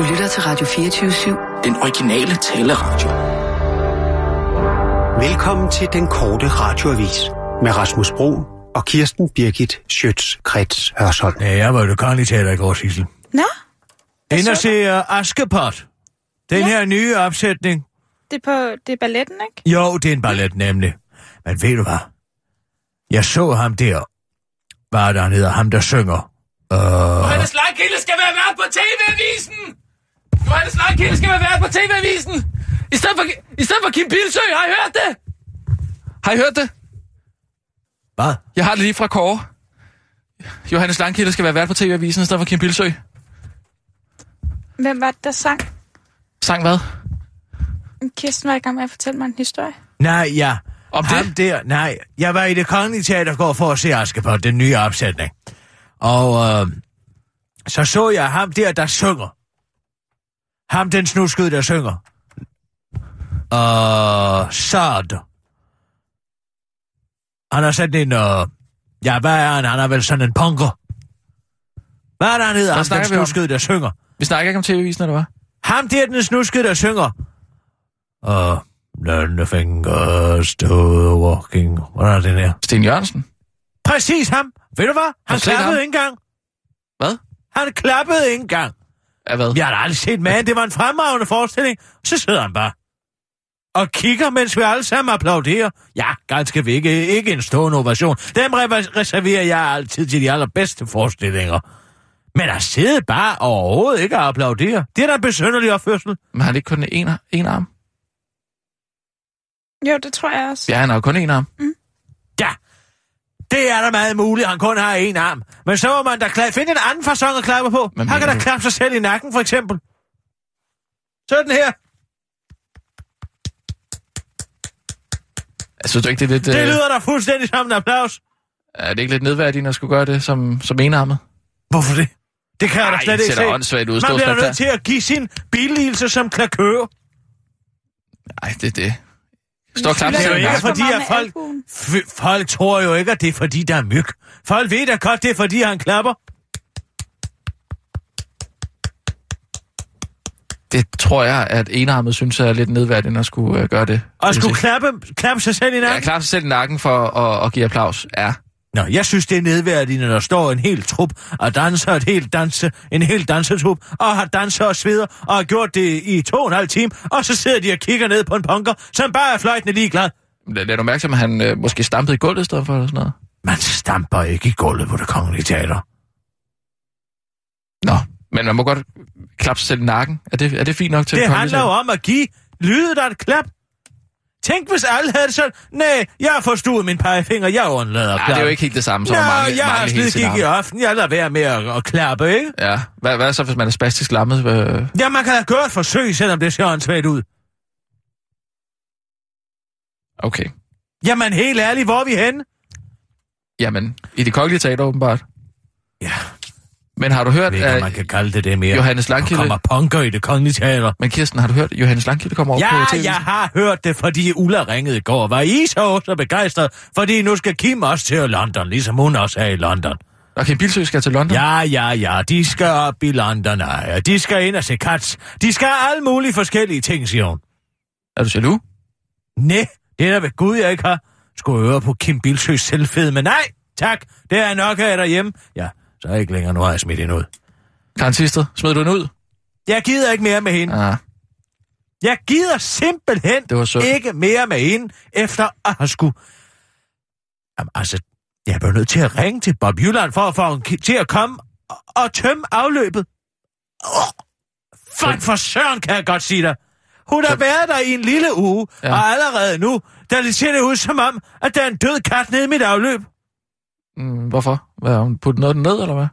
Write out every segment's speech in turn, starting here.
Du lytter til Radio 24-7. Den originale taleradio. Velkommen til den korte radioavis med Rasmus Bro og Kirsten Birgit Schøtz-Krets Hørsholm. Ja, jeg var jo kongelige teater i går, Sissel. Nå, Ind og se uh, Askepot. Den Ja. her nye opsætning. det er, på, det er balletten, ikke? Jo, det er en ballet nemlig. Men ved du hvad? Jeg så ham der. Hvad er det, han hedder? Ham, der synger. Uh, Johannes Langkilde skal være vært på TV-avisen! Johannes Langkilde skal være vært på TV-avisen! I stedet for, I stedet for Kim Bilsø, har I hørt det? Har I hørt det? hvad? Jeg har det lige fra Kåre. Johannes Langkilde skal være vært på TV-avisen i stedet for Kim Bilsø. Hvem var det, der sang? Sang hvad? Kirsten var i gang med at fortælle mig en historie. Nej, ja. Om ham det? der, nej. Jeg var i det kongelige teater går for at se Askepot, den nye opsætning. Og øh, så så jeg ham der, der synger. Ham, den snuskede, der synger. Og Sard. Han har sat en... Øh, ja, hvad er han? Han er vel sådan en punker. Hvad er det, han hedder? Ham, den snakker vi om? snuskede, der synger. Vi snakker ikke om TV-avisen, eller hvad? Ham der, den snuskede, der synger. Og... Learn the fingers to the walking. Hvordan er den her? Sten Jørgensen. Præcis ham. Ved du hvad? Han set klappede ikke engang. Hvad? Han klappede ikke engang. Ja, hvad? Jeg har aldrig set mand. Det var en fremragende forestilling. Så sidder han bare. Og kigger, mens vi alle sammen applauderer. Ja, ganske vi ikke, ikke en stående ovation. Dem re- reserverer jeg altid til de allerbedste forestillinger. Men at sidde bare overhovedet ikke og applaudere, det er da en besynderlig opførsel. Men har han ikke kun en, en arm? Jo, det tror jeg også. Ja, han har jo kun en arm. Ja, det er da meget muligt, han kun har en arm. Men så må man da kla- finde en anden fasong at klappe på. Hvad han kan da klappe sig selv i nakken, for eksempel. Sådan her. Jeg synes du ikke, det er lidt... Det øh, lyder da fuldstændig som en applaus. Er det ikke lidt nedværdigende at skulle gøre det som, som enarmet? Hvorfor det? Det kan jeg da slet ikke se. åndssvagt ud. Man bliver nødt til at give sin billigelse som klakør. Nej, det er det. Stå og klap Det er jo ikke fordi, at folk, f- folk tror jo ikke, at det er fordi, der er myg. Folk ved da godt, det er fordi, han klapper. Det tror jeg, at enarmet synes er lidt nedværdigende at skulle øh, gøre det. Og skulle klappe, klappe sig selv i Ja, nakken. klappe sig selv i nakken for at, at give applaus. Ja. Nå, jeg synes, det er nedværdigende, når der står en hel trup og danser et helt danse, en hel dansetrup, og har danset og sveder, og har gjort det i to og en halv time, og så sidder de og kigger ned på en punker, som bare er fløjtende ligeglad. Lad, du mærke at han øh, måske stampede i gulvet i stedet for eller sådan noget? Man stamper ikke i gulvet på det kongelige teater. Nå, men man må godt klappe sig selv i nakken. Er det, er det fint nok til Det handler jo om at give lydet af et klap. Tænk, hvis alle havde sådan, nej, jeg har forstået min pegefinger, jeg undlader at Ja, klappe. det er jo ikke helt det samme som Nå, at mangle, jeg har hele sin slidgik i aften, jeg lader være med at, at klappe, ikke? Ja, hvad, hvad så, hvis man er spastisk lammet? Ja, man kan da gøre et forsøg, selvom det ser åndssvagt ud. okay. Jamen, helt ærligt, hvor er vi henne? Jamen, i det kongelige teater åbenbart. Ja, Men har du hørt, jeg ved ikke, man kan kalde det det mere. Johannes Der Langkilde... kommer punker i det kongelige teater. Men Kirsten, har du hørt, at Johannes Langkilde kommer over Ja, på tv? jeg har hørt det, fordi Ulla ringede i går. Var I så så begejstret? Fordi nu skal Kim også til London, ligesom hun også er i London. Okay, Bilsø skal til London? Ja, ja, ja, de skal op i London, ja. De skal ind og se Cats. De skal alle mulige forskellige ting, siger hun. Er du jaloux? Nej, det er da ved Gud, jeg ikke har. Skulle høre på Kim Bilsøs selvfed, men nej, tak. Det er nok af derhjemme. Ja, så er jeg ikke længere. Nu har jeg smidt hende ud. Karen Tisted, smed du den ud? Jeg gider ikke mere med hende. Ja, Jeg gider simpelthen det var ikke mere med hende, efter at have skulle... Jamen, altså, jeg blev nødt til at ringe til Bob Jylland for at få hende til at komme og, og tømme afløbet. Oh, fuck for søren, kan jeg godt sige dig. Hun har været der i en lille uge, Ja. og allerede nu, der ser det ud som om, at der er en død kat nede i mit afløb. Mm, hvorfor? Hvad, har hun puttet noget ned, eller hvad?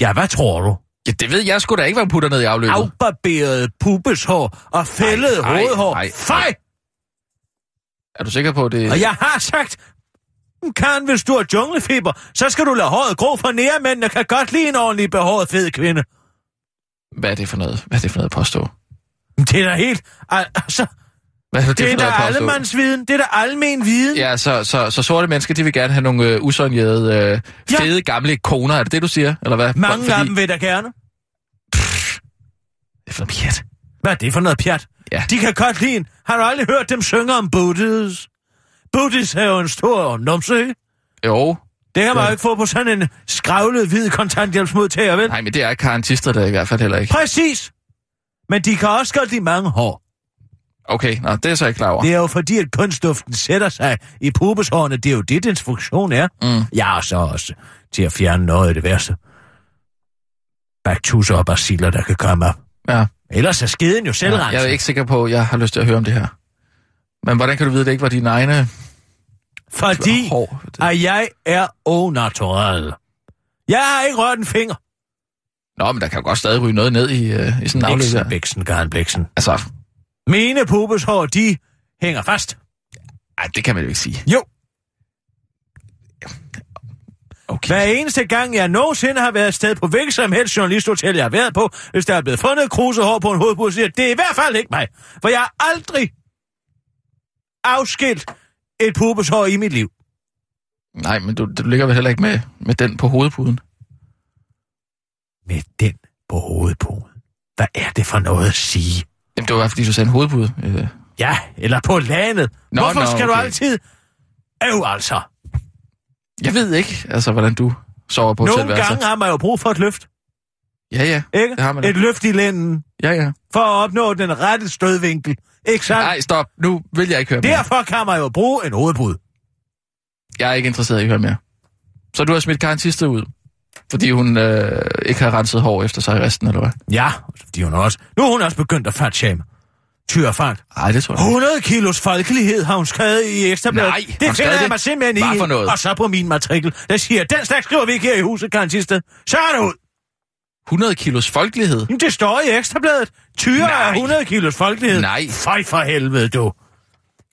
Ja, hvad tror du? Ja, det ved jeg sgu da ikke, hvad hun putter ned i afløbet. Afbarberet pubeshår og fældet Ej, ej, hovedhår. ej, ej. Fej! Er du sikker på det? Og jeg har sagt, kan hvis du har junglefeber, så skal du lade håret gro for nærmændene kan godt lide en ordentlig behåret fed kvinde. Hvad er det for noget? Hvad er det for noget at påstå? Det er da helt... al- Altså, Hvad er det, det er da allemandsviden. Det er da almen viden. Ja, så, så, så sorte mennesker, de vil gerne have nogle øh, usånjede, øh, Ja. fede, gamle koner. Er det det, du siger? Eller hvad? Mange Fordi- af dem vil da gerne. for noget pjat? Hvad er det for noget pjat? Ja. De kan godt lide en. Har du aldrig hørt dem synge om booties? Booties er jo en stor numse, ikke? Jo. Det kan man Ja. jo ikke få på sådan en skravlet hvid kontanthjælpsmodtager, vel? Nej, men det er karantister der i hvert fald heller ikke. Præcis. Men de kan også godt lide mange hår. Okay, nå, det er så ikke klar over. Det er jo fordi, at kunstduften sætter sig i pubeshårene. Det er jo det, dens funktion er. Mm. Ja, og så også til at fjerne noget af det værste. Baktusser og baciller, der kan komme op. Ja. Ellers er skeden jo ja. selvrenset. Jeg er ikke sikker på, at jeg har lyst til at høre om det her. Men hvordan kan du vide, at det ikke var dine egne Fordi hår? at jeg er au naturel. Jeg har ikke rørt en finger. Nå, men der kan jo godt stadig ryge noget ned i, øh, i sådan en afløb Bliksen, bliksen. Altså, Mine pubeshår, de hænger fast. ej, det kan man jo ikke sige. Jo, Okay. hver eneste gang, jeg nogensinde har været afsted på hvilket som helst journalisthotel, jeg har været på, hvis der er blevet fundet krusehår på en hovedbud, siger det er i hvert fald ikke mig. For jeg har aldrig afskilt et pubeshår i mit liv. Nej, men du, du ligger vel heller ikke med, med den på hovedpuden. Med den på hovedpuden. Hvad er det for noget at sige? Jamen, det var fordi, du sagde en hovedpude. Øh, Ja, eller på landet. Nå, Hvorfor nå, skal du okay. altid... Øv altså. jeg ved ikke, altså, hvordan du sover på Nogle gange har man jo brug for et løft. Ja, ja. Ikke? Det har man da. Et løft i lænden. Ja, ja. For at opnå den rette stødvinkel. Ikke sandt? Nej, stop. Nu vil jeg ikke høre mere. Derfor kan man jo bruge en hovedbud. Jeg er ikke interesseret i at høre mere. Så du har smidt garantiste ud, fordi hun øh, ikke har renset hår efter sig i resten, eller hvad? Ja, fordi hun også... Nu er hun også begyndt at fatshame. Tyr fart. Nej, det tror jeg ikke. 100 kilos folkelighed har hun skrevet i Ekstrabladet. Nej, det finder jeg mig simpelthen Hvad i. for noget? Og så på min matrikel, der siger, den slags skriver vi ikke her i huset, garantiste. Så er det ud. 100 kilos folkelighed. Jamen, Det står i Ekstrabladet. Tyre Nej. er 100 kilos folkelighed. Nej. Fej for helvede, du.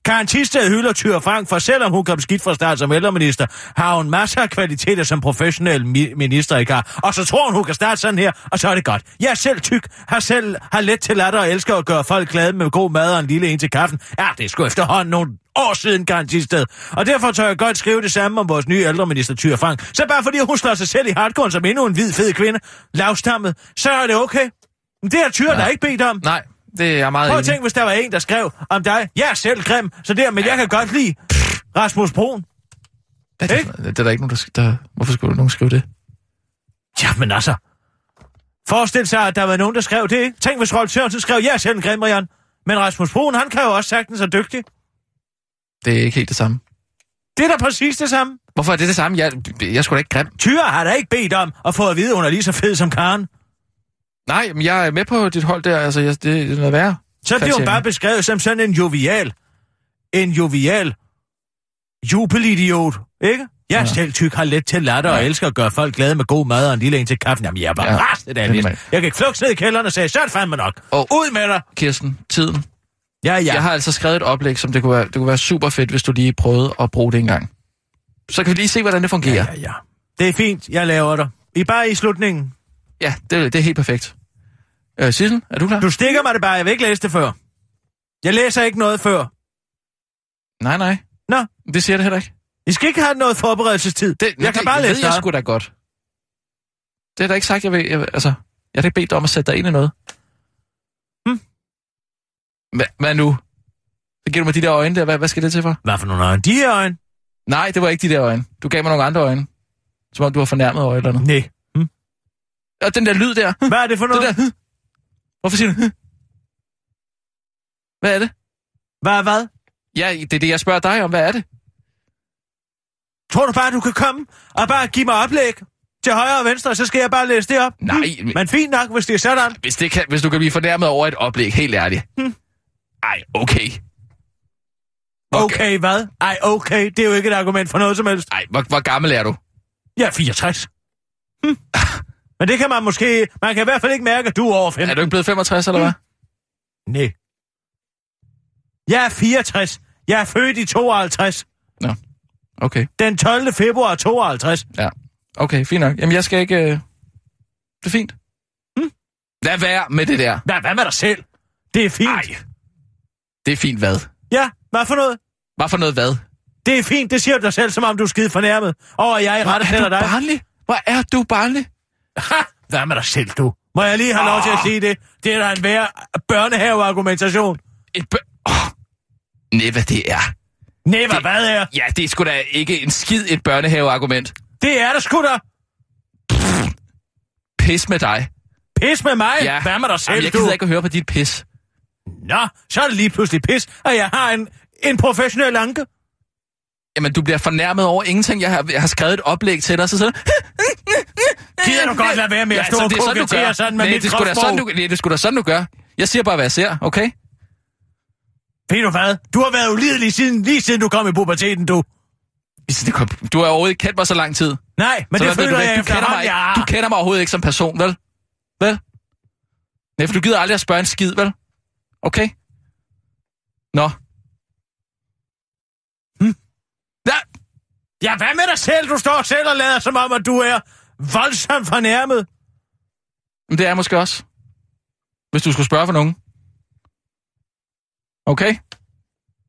Karen Tisted hylder Tyre Frank, for selvom hun kom skidt fra start som ældreminister, har hun masser af kvaliteter som professionel mi- minister i kar. Og så tror hun, hun kan starte sådan her, og så er det godt. Jeg er selv tyk, har selv har let til latter og elsker at gøre folk glade med god mad og en lille en til kaffen. Ja, det er sgu efterhånden nogle år siden, Karen Tisted. Og derfor tør jeg godt skrive det samme om vores nye ældreminister Tyre Frank. Så bare fordi hun slår sig selv i hardcore som endnu en hvid, fed kvinde, lavstammet, så er det okay. Men det har Tyre Ja. der ikke bedt om. Nej, det er meget Prøv at tænke, hvis der var en, der skrev om dig. Jeg er selv grim, så der, men jeg kan godt lide Rasmus Broen. Hvad er det, for- det er der ikke nogen, der, der... Hvorfor skulle nogen skrive det? Jamen altså. Forestil sig, at der var nogen, der skrev det, ikke? Tænk, hvis Rolf Sørensen skrev, jeg er selv en grim, Marianne. Men Rasmus Broen, han kan jo også sagtens er dygtig. Det er ikke helt det samme. Det er da præcis det samme. Hvorfor er det det samme? Jeg, jeg skulle da ikke grim. Tyre har da ikke bedt om at få at vide, at hun er lige så fed som Karen. Nej, men jeg er med på dit hold der. Altså, jeg, det, det er noget værre. Så bliver hun bare beskrevet som sådan en jovial. En jovial jubelidiot, ikke? Jeg Ja. selv tyk, har let til latter og elsker at gøre folk glade med god mad og en lille en til kaffen. Jamen, jeg er bare Ja. ja. rastet af Det det. Jeg kan flugte ned i kælderen og sige, så er det fandme nok. Og- Ud med dig. Kirsten, tiden. Ja, ja. Jeg har altså skrevet et oplæg, som det kunne være, det kunne være super fedt, hvis du lige prøvede at bruge det en gang. Så kan vi lige se, hvordan det fungerer. ja, ja, ja. Det er fint, jeg laver dig. I bare i slutningen. Ja, det, det er helt perfekt. Øh, Sissel, er du klar? Du stikker mig det bare, jeg vil ikke læse det før. Jeg læser ikke noget før. Nej, nej. Nå, Det siger det heller ikke. I skal ikke have noget forberedelsestid. Det, jeg kan det, bare det læse ved jeg det sgu da godt. Det er da ikke sagt, jeg vil... Jeg, altså, jeg har ikke bedt dig om at sætte dig ind i noget. Hm? Hvad, hvad nu? Så giver du mig de der øjne der. Hvad, hvad skal det til for? Hvad for nogle øjne? De her øjne? Nej, det var ikke de der øjne. Du gav mig nogle andre øjne. Som om du var fornærmet over et eller andet. Nej. Og den der lyd der. Hvad er det for Det noget? der. Hvorfor siger du? Hvad er det? Hvad er hvad? Ja, det er det, jeg spørger dig om. Hvad er det? Tror du bare, du kan komme og bare give mig oplæg til højre og venstre, så skal jeg bare læse det op? Nej, Hm? men- fint nok, hvis det er sådan. Hvis, det kan, hvis du kan blive fornærmet over et oplæg, helt ærligt. Hm. Ej, okay. Okay, hvad? Ej, okay, det er jo ikke et argument for noget som helst. Ej, hvor, hvor gammel er du? Jeg er 64. Hm. Men det kan man måske... Man kan i hvert fald ikke mærke, at du er over 15. Er du ikke blevet 65, eller hvad? Nej. Jeg er 64. Jeg er født i 52. Okay, Den 12. februar 52. ja. Okay, fint nok. Jamen, jeg skal ikke... Øh... Det er fint. Hm? Lad være med det der. Hvad, hvad med dig selv? Det er fint. Nej. Det er fint hvad? Ja, hvad for noget? Hvad for noget hvad? Det er fint, det siger du dig selv, som om du er skide fornærmet. at jeg i rette er sætter du dig. barnlig? Hvor er du barnlig? Ha! Hvad med dig selv, du? Må jeg lige have lov til at Åh. sige det? Det er da en værre børnehaveargumentation. Et bø... Oh. Nej, hvad det er. Næver, Det- hvad er? Ja, det er sgu da ikke en skid et børnehaveargument. Det er der sgu da. Pis med dig. Pis med mig. Ja. Hvad med dig selv, Jamen, jeg du? gider ikke at høre på dit pis. Nå, så er det lige pludselig pis, at jeg har en, en professionel anke. Jamen, du bliver fornærmet over ingenting. Jeg har, jeg har skrevet et oplæg til dig, så sådan... Gider du godt lade være med at stå og er sådan, du kokettere sådan med Nej, mit det sgu da sådan, du, nej, det sgu da sådan, du gør. Jeg siger bare, hvad jeg ser, okay? Ved du hvad? Du har været ulidelig siden, lige siden du kom i puberteten, du. Du har overhovedet ikke kendt mig så lang tid. Nej, men så det føler du, jeg du kender, mig, ja. du kender mig overhovedet ikke som person, vel? Vel? Nej, for du gider aldrig at spørge en skid, vel? Okay? Nå. Hm? Ja, Ja, hvad med dig selv? Du står selv og lader som om, at du er voldsomt fornærmet. men det er måske også. Hvis du skulle spørge for nogen. Okay?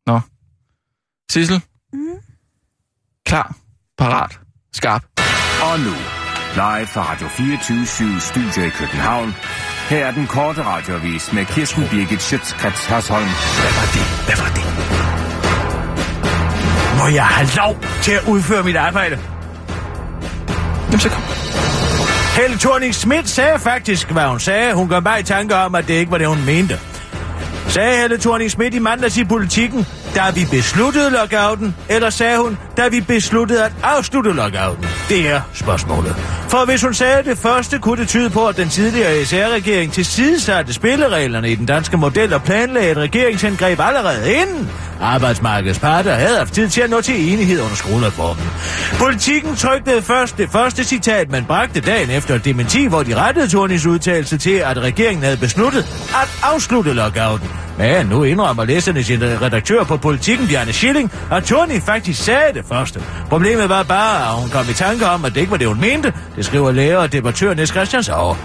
Nå. Sissel? Mm. Klar, parat, skarp. Og nu, live fra Radio 24 Studio i København. Her er den korte radiovis med Kirsten Birgit Schøtzgrads Hasholm. Hvad var det? Hvad var det? Må jeg have lov til at udføre mit arbejde? Jamen, så kom. Helle thorning Schmidt sagde faktisk, hvad hun sagde. Hun gør mig i tanke om, at det ikke var det, hun mente. Sagde Helle thorning Schmidt i mandags i politikken, da vi besluttede lockouten, eller sagde hun, da vi besluttede at afslutte lockouten? Det er spørgsmålet. For hvis hun sagde det første, kunne det tyde på, at den tidligere SR-regering tilsidesatte spillereglerne i den danske model og planlagde et regeringsindgreb allerede inden. Arbejdsmarkedets parter havde haft tid til at nå til enighed under skolereformen. Politikken trykte først det første citat, man bragte dagen efter dementi, hvor de rettede Tornis udtalelse til, at regeringen havde besluttet at afslutte lockouten. Men nu indrømmer læserne sin redaktør på politikken, Bjarne Schilling, at Tony faktisk sagde det første. Problemet var bare, at hun kom i tanke om, at det ikke var det, hun mente. Det skriver læger og debattør Niels Christiansov.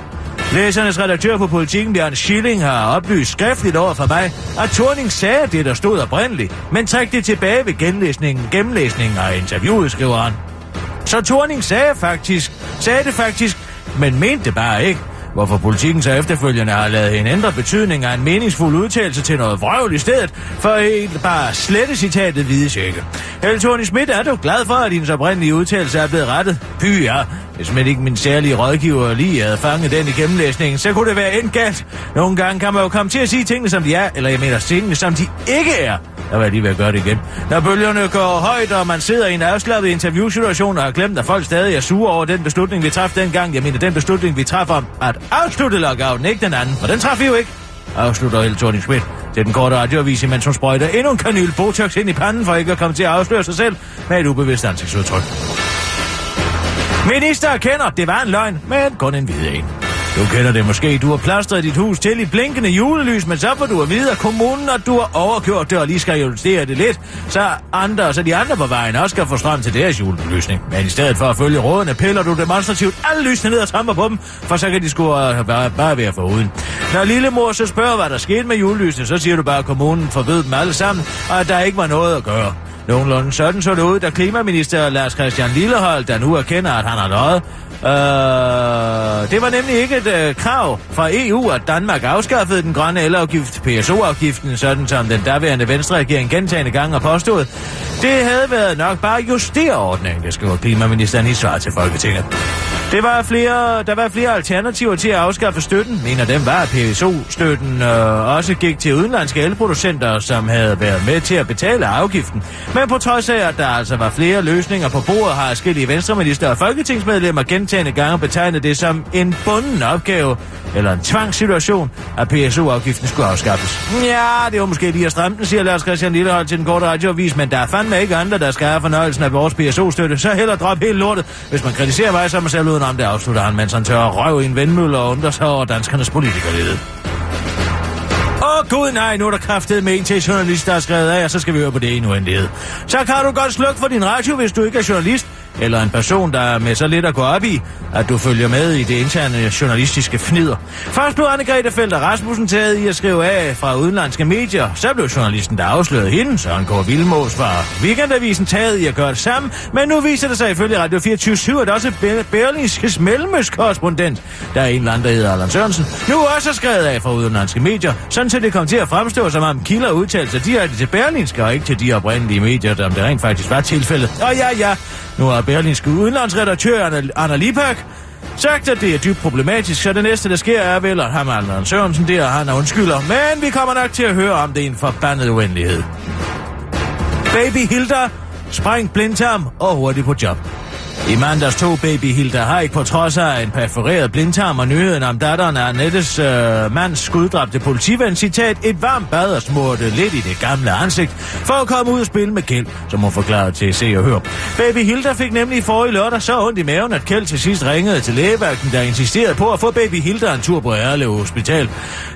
Læsernes redaktør på politikken, Bjørn Schilling, har oplyst skriftligt over for mig, at Thorning sagde det, der stod oprindeligt, men træk det tilbage ved genlæsningen, gennemlæsningen af interviewet, skriver han. Så Thorning sagde faktisk, sagde det faktisk, men mente det bare ikke. Hvorfor politikken så efterfølgende har lavet en ændret betydning af en meningsfuld udtalelse til noget vrøvl i stedet, for helt bare slette citatet vides ikke. Helle Thorne Schmidt er du glad for, at hendes oprindelige udtalelse er blevet rettet? Py ja, hvis man ikke min særlige rådgiver lige havde fanget den i gennemlæsningen, så kunne det være endt galt. Nogle gange kan man jo komme til at sige tingene, som de er, eller jeg mener tingene, som de ikke er. Jeg var lige ved at gøre det igen. Når bølgerne går højt, og man sidder i en afslappet interviewsituation og har glemt, at folk stadig er sure over den beslutning, vi træffede dengang. Jeg mener, den beslutning, vi træffede om at afslutte lockouten, ikke den anden. For den træffede vi jo ikke. Afslutter Helle Thorning Schmidt til den korte radioavis, mens hun sprøjter endnu en kanyl Botox ind i panden, for ikke at komme til at afsløre sig selv med et ubevidst ansigtsudtryk. Minister kender, det var en løgn, men kun en hvide en. Du kender det måske. Du har plastret dit hus til i blinkende julelys, men så får du at vide af kommunen, at du har overkørt det og lige skal justere det lidt, så, andre, så de andre på vejen også skal få strøm til deres julebelysning. Men i stedet for at følge rådene, piller du demonstrativt alle lysene ned og tramper på dem, for så kan de sgu øh, bare, bare være foruden. Når lillemor så spørger, hvad der skete med julelysene, så siger du bare, at kommunen forbød dem alle sammen, og at der ikke var noget at gøre. Nogenlunde sådan så det ud, da klimaminister Lars Christian Lillehold, der nu erkender, at han har løjet. Øh, det var nemlig ikke et øh, krav fra EU, at Danmark afskaffede den grønne elafgift, PSO-afgiften, sådan som den daværende Venstre-regering gentagende gange har påstået. Det havde været nok bare justere ordningen, det skriver klimaministeren i svar til Folketinget. Det var flere, der var flere alternativer til at afskaffe støtten. En af dem var, at PSO-støtten øh, også gik til udenlandske elproducenter, som havde været med til at betale afgiften. Men på trods af, at der altså var flere løsninger på bordet, har forskellige venstreminister og folketingsmedlemmer gentagende gange betegnet det som en bunden opgave eller en tvangssituation, at PSO-afgiften skulle afskaffes. Ja, det var måske lige at stramme den, siger Lars Christian Lillehold til den korte radioavis, men der er fandme ikke andre, der skal have fornøjelsen af vores PSO-støtte, så heller drop helt lortet. Hvis man kritiserer mig, så er man selv udenom det, afslutter han, mens han tør røv i en vindmølle og undrer sig over danskernes politikerlede. Åh oh, gud nej, nu er der kraftet med en til journalist, der er skrevet af, og så skal vi høre på det endnu en led. Så kan du godt slukke for din radio, hvis du ikke er journalist eller en person, der er med så lidt at gå op i, at du følger med i det interne journalistiske fnider. Først blev Anne-Grethe Felter Rasmussen taget i at skrive af fra udenlandske medier. Så blev journalisten, der afslørede hende, Søren Kåre Vilmos, fra Weekendavisen taget i at gøre det samme. Men nu viser det sig ifølge Radio 24 at også Berlingskes mellemøstkorrespondent, der er en eller anden, der hedder Allan Sørensen, nu også er skrevet af fra udenlandske medier, sådan så det kom til at fremstå, som om kilder udtalte sig direkte til Berlingske og ikke til de oprindelige medier, der om det rent faktisk var tilfældet. Og ja, ja, nu har Berlinske udenlandsredaktør Anna, Anna Lipak sagt, at det er dybt problematisk, så det næste, der sker, er vel, at ham Allan Sørensen der, han er undskylder. Men vi kommer nok til at høre om det i en forbandet uendelighed. Baby Hilda, spræng blindtarm og hurtigt på job. I mandags tog baby Hilda Haik på trods af en perforeret blindtarm og nyheden om datteren af Annettes øh, mands skuddræbte politiven, citat, et varmt bad og smurte lidt i det gamle ansigt, for at komme ud og spille med Kjeld, som hun forklarede til Se og Hør. Baby Hilda fik nemlig i forrige lørdag så ondt i maven, at Kjeld til sidst ringede til lægeværken, der insisterede på at få baby Hilda en tur på Ærlev Hospital.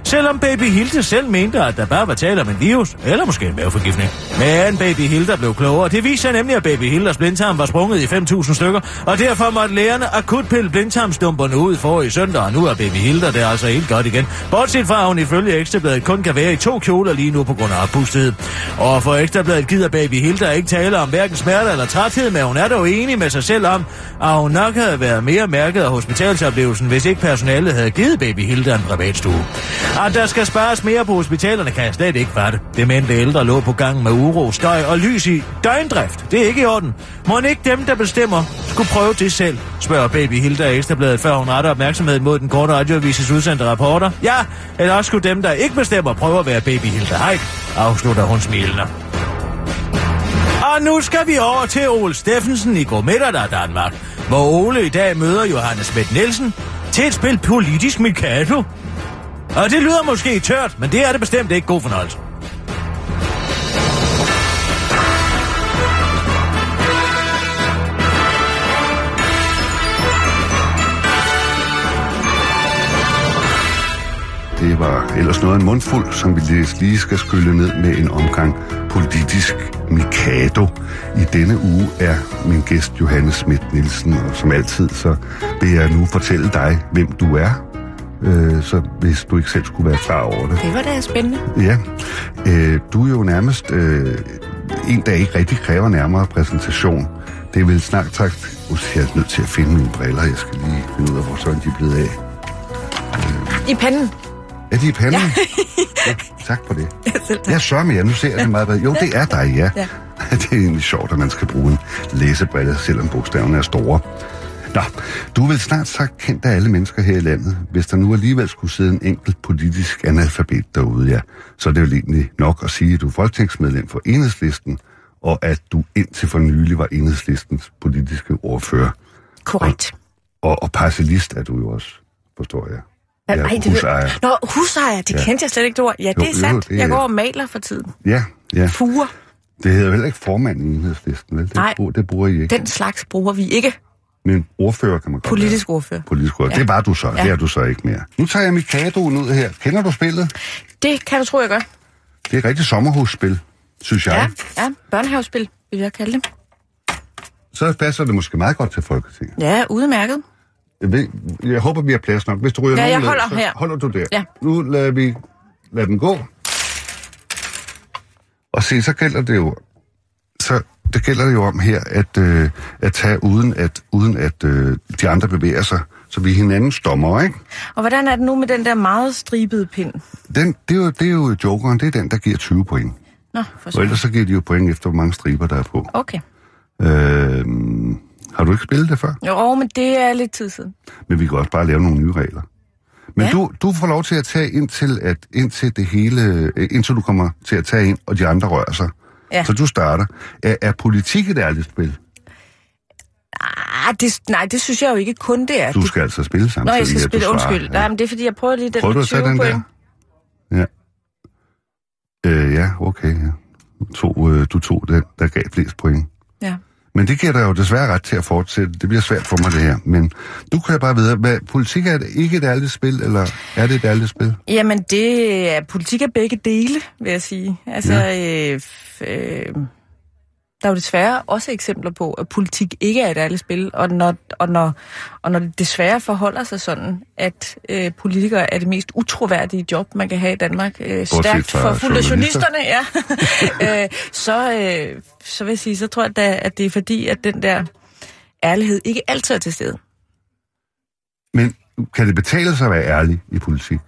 Selvom baby Hilda selv mente, at der bare var tale om en virus, eller måske en maveforgiftning. Men baby Hilda blev klogere. Det viser nemlig, at baby Hildas blindtarm var sprunget i 5.000 stykker, og derfor måtte lægerne akut pille blindtarmstumperne ud for i søndag, og nu er baby Hilda der altså helt godt igen. Bortset fra, at hun ifølge Ekstrabladet kun kan være i to kjoler lige nu på grund af opustethed. Og for Ekstrabladet gider baby Hilda ikke tale om hverken smerte eller træthed, men hun er dog enig med sig selv om, at hun nok havde været mere mærket af hospitalsoplevelsen, hvis ikke personalet havde givet baby Hilda en privatstue. At der skal spares mere på hospitalerne, kan jeg slet ikke fatte. Det mente ældre lå på gang med uro, støj og lys i døgndrift. Det er ikke i orden. Må ikke dem, der bestemmer, skulle prøve det selv, spørger baby Hilda Ekstrabladet, før hun retter opmærksomheden mod den korte radioavises udsendte rapporter. Ja, eller også skulle dem, der ikke bestemmer, prøve at være baby Hilda Hej, afslutter hun smilende. Og nu skal vi over til Ole Steffensen i Godmiddag, der Danmark, hvor Ole i dag møder Johannes Schmidt Nielsen til et spil politisk Mikado. Og det lyder måske tørt, men det er det bestemt ikke god fornøjelse. Det var ellers noget af en mundfuld, som vi lige skal skylle ned med en omgang politisk Mikado. I denne uge er min gæst Johannes Schmidt Nielsen, og som altid så vil jeg nu fortælle dig, hvem du er, øh, så hvis du ikke selv skulle være klar over det. Det var da spændende. Ja, øh, du er jo nærmest øh, en, der ikke rigtig kræver nærmere præsentation. Det er vel snart sagt, nu er jeg nødt til at finde mine briller, jeg skal lige finde ud af, hvor sådan de er blevet af. I panden. Er de i panden? Ja. ja tak for det. Tak. Jeg sørger med jer, nu ser jeg det meget bedre. Jo, det er dig, ja. Ja. Det er egentlig sjovt, at man skal bruge en læsebrille, selvom bogstaverne er store. Nå, du er vel snart sagt kendt af alle mennesker her i landet. Hvis der nu alligevel skulle sidde en enkelt politisk analfabet derude, ja, så er det jo egentlig nok at sige, at du er folketingsmedlem for Enhedslisten, og at du indtil for nylig var Enhedslistens politiske ordfører. Korrekt. Og, og parcelist er du jo også, forstår jeg. Ja, ej, det ved- husejer. Nå, husejer, det Ja. kendte jeg slet ikke, var. Ja, det Jo, er jo, sandt. det Jeg går og maler for tiden. Ja, ja. Fuger. Det hedder jo heller ikke formand i Enhedslisten, vel? Det, Nej. bruger- det bruger I ikke. Den slags bruger vi ikke. Men ordfører kan man godt Politisk være. ordfører. Politisk ordfører. Ja. Det var du så. Ja. Det er du så ikke mere. Nu tager jeg Mikadoen ud her. Kender du spillet? Det kan du tro, jeg gør. Det er et rigtigt sommerhusspil, synes jeg. Ja, ja. Børnehavespil, vil jeg kalde det. Så passer det måske meget godt til Folketinget. Ja, udmærket. Jeg, jeg håber, vi har plads nok. Hvis du ryger Ja, jeg ned, holder så her. holder du der. Ja. Nu lader vi lad dem gå. Og se, så gælder det jo, så det gælder det jo om her, at, øh, at tage uden at, uden at øh, de andre bevæger sig. Så vi er hinandens dommer, ikke? Og hvordan er det nu med den der meget stribede pind? Den, det, er jo, det er jo jokeren, det er den, der giver 20 point. Nå, for Og så. ellers så giver de jo point efter, hvor mange striber der er på. Okay. Øh, har du ikke spillet det før? Jo, men det er lidt tid siden. Men vi kan også bare lave nogle nye regler. Men Ja. du, du får lov til at tage indtil, at, indtil det hele, øh, indtil du kommer til at tage ind, og de andre rører sig. Ja. Så du starter. Er, er politik et ærligt spil? Ah, det, nej, det synes jeg jo ikke kun det er. Du det, skal altså spille Nå, samtidig jeg skal spille, undskyld. Nej, men det er fordi, jeg prøver lige den Prøver du at tage 20 den der? Ja. Øh, ja, okay. Ja. Du, tog, øh, du tog den, der gav flest point. Men det giver dig jo desværre ret til at fortsætte. Det bliver svært for mig, det her. Men du kan bare vide, hvad, politik er det ikke et ærligt spil, eller er det et ærligt spil? Jamen, det er politik af begge dele, vil jeg sige. Altså, ja. øh, øh, der er jo desværre også eksempler på, at politik ikke er et ærligt spil, og når, og når, og når det desværre forholder sig sådan, at øh, politikere er det mest utroværdige job, man kan have i Danmark, øh, stærkt for journalisterne, ja, øh, så, øh, så vil jeg sige, så tror jeg, da, at det er fordi, at den der ærlighed ikke altid er til stede. Men kan det betale sig at være ærlig i politik?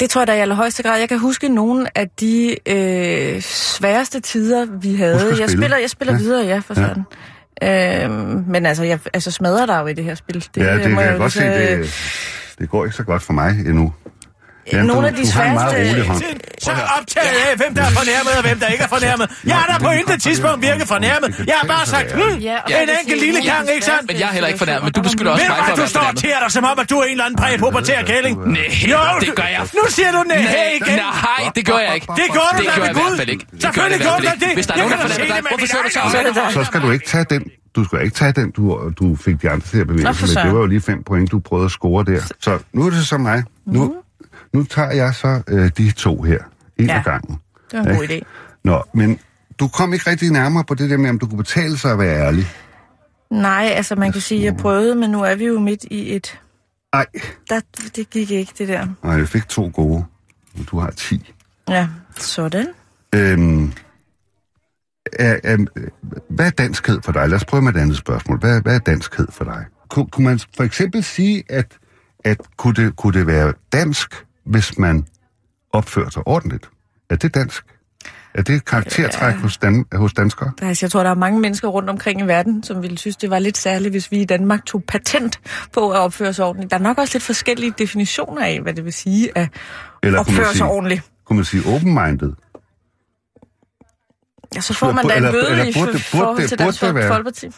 Det tror jeg da i allerhøjeste grad. Jeg kan huske nogle af de øh, sværeste tider, vi havde. Jeg spille. spiller, jeg spiller Ja. ja. videre, ja, for Ja. sådan. Øhm, men altså, jeg altså smadrer dig jo i det her spil. Det, ja, det må kan jeg jo godt se. lige Det, det går ikke så godt for mig endnu. Ja, Nogle du, af de du sværeste-. Så optaget af, hvem der er fornærmet og hvem der ikke er fornærmet. Jeg har da på intet tidspunkt virket fornærmet. Jeg har bare sagt, hmm, Ja, en enkelt sige, lille gang, ikke sandt? Men jeg er heller ikke fornærmet, men du beskylder også mig du for at du være står og fornærmet. tærer dig, som om, at du er en eller anden præpubertær kælling. Nej, det gør jeg. Nu siger du nej igen. nej, det gør jeg ikke. Det gør du Det da gør ved Gud. Selvfølgelig gør du ikke. det. Hvis der er nogen, der kan da fornærmer dig, hvorfor sidder du så? Så skal du ikke tage den. Du skal ikke tage den, du, du fik de andre til at bevæge sig med. Det var jo lige fem point, du prøvede at score der. Så nu er det så mig. Nu, nu tager jeg så øh, de to her. En Ja. af gangen. Det var en god idé. Nå, men du kom ikke rigtig nærmere på det der med, om du kunne betale sig at være ærlig. Nej, altså man kan sige, at jeg prøvede, men nu er vi jo midt i et... Nej, Der, det gik ikke, det der. nej, jeg fik to gode. og Du har ti. Ja, sådan. Øhm, er, er, hvad er danskhed for dig? Lad os prøve med et andet spørgsmål. Hvad, hvad er danskhed for dig? Kun, kunne man for eksempel sige, at, at kunne, det, kunne det være dansk, hvis man opfører sig ordentligt? Er det dansk? Er det et karaktertræk Ja. hos, dan, hos danskere? Altså, jeg tror, der er mange mennesker rundt omkring i verden, som ville synes, det var lidt særligt, hvis vi i Danmark tog patent på at opføre sig ordentligt. Der er nok også lidt forskellige definitioner af, hvad det vil sige at Eller opføre sig sige, ordentligt. kunne man sige open-minded? Ja, så får man da en bøde i burde forhold til Dansk? Folkeparti.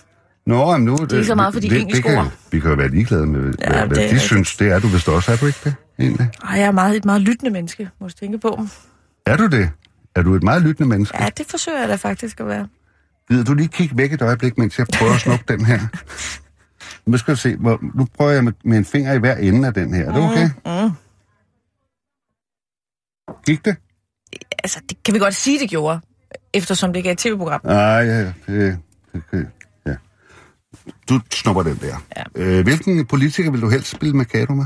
Nå, men nu... Det er ikke så meget for de det, engelske det kan, ord. Vi kan jo være ligeglade med, Ja, hvad det de synes. Det er du vist også, er du ikke det? Egentlig? Ej, jeg er meget, et meget lyttende menneske, må du tænke på. Er du det? Er du et meget lyttende menneske? Ja, det forsøger jeg da faktisk at være. Gider du lige kigge væk et øjeblik, mens jeg prøver at snuppe den her? Nu skal du se, hvor, nu prøver jeg med, med en finger i hver ende af den her. Er det okay? Mm. Gik det? Altså, det kan vi godt sige, det gjorde, eftersom det ikke er et tv-program. Nej, ja, det, det, det, ja. Du snupper den der. Ja. Øh, hvilken politiker vil du helst spille Mikado med?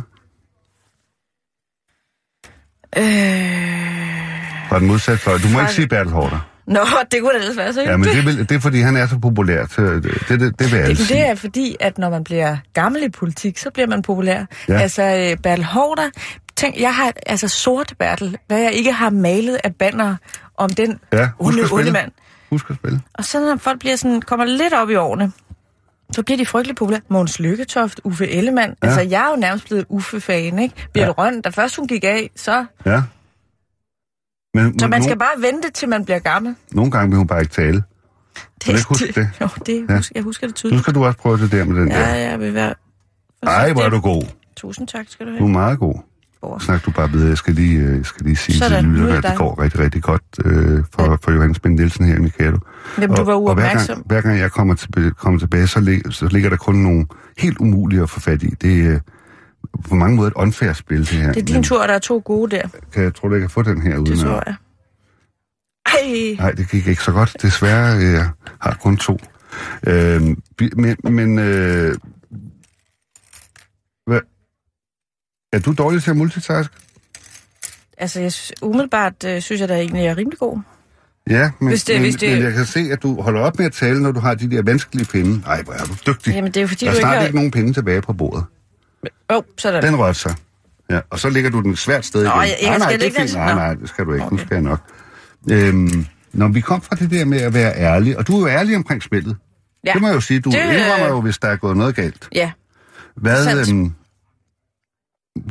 Øh... Fra den modsatte fløj. Du må ikke sige Bertel Hårder. Nå, det kunne da ellers være så Ja, men det, er, vel- det er, fordi han er så populær. Så det, det, det, det vil alle Det, sige. det er fordi, at når man bliver gammel i politik, så bliver man populær. Ja. Altså, øh, Bertel Hårder, tænk, jeg har altså sort Bertel, hvad jeg ikke har malet af banner om den Ja, onde, onde mand. Husk at spille. Og så når folk bliver sådan, kommer lidt op i årene, så bliver de frygtelig populære. Måns Lykketoft, Uffe Ellemann. Ja. Ja. Altså, jeg er jo nærmest blevet Uffe-fan, ikke? Birte Ja. ja. Røn, da først hun gik af, så... Ja. Men, Så man skal nogle, bare vente, til man bliver gammel. nogle gange vil hun bare ikke tale. du ikke huske det? Jo, det Ja. husker, jeg husker det Nu tydeligt. skal du også prøve det der med den Ja, der. jeg vil være... Ej, hvor er du god. Tusind tak skal du Du er have. meget god. Borger. Snak du bare videre. Jeg skal lige, øh, jeg skal lige sige Sådan, til er det at det går rigtig, rigtig godt øh, for, for Johannes Ben Nielsen her i Mikado. Jamen, du var og hver uopmærksom. gang, hver gang jeg kommer, til, kommer tilbage, så, lig, så ligger der kun nogle helt umulige at få fat i. Det er øh, på mange måder et unfair spil, det her. Det er din Men tur, og der er to gode der. Kan jeg tror, jeg kan få den her uden Det tror jeg. Ej, Nej, det gik ikke så godt. Desværre, øh, jeg har kun to. Øh, men men øh, hvad? Er du dårlig til at multitask? altså jeg, synes- umiddelbart øh, synes jeg da egentlig, jeg er rimelig god. Ja, men, Hvis det- men, hvis det- men jeg kan se, at du holder op med at tale, når du har de der vanskelige pinde. Nej, hvor er du dygtig. Jamen, det er jo fordi, der er du snart ikke har- ikke nogen pinde tilbage på bordet. Åh, oh, sådan. Den rørte sig. Ja, og så ligger du den svært sted Nå, igen. jeg- jeg nej, nej, skal det er fint. Nej, nej, det skal du ikke. Okay. Nu skal jeg nok. Øhm, når vi kom fra det der med at være ærlig, og du er jo ærlig omkring spillet. Ja. Det må jeg jo sige. Du Det, indrømmer jo, hvis der er gået noget galt. Ja, Hvad, øhm,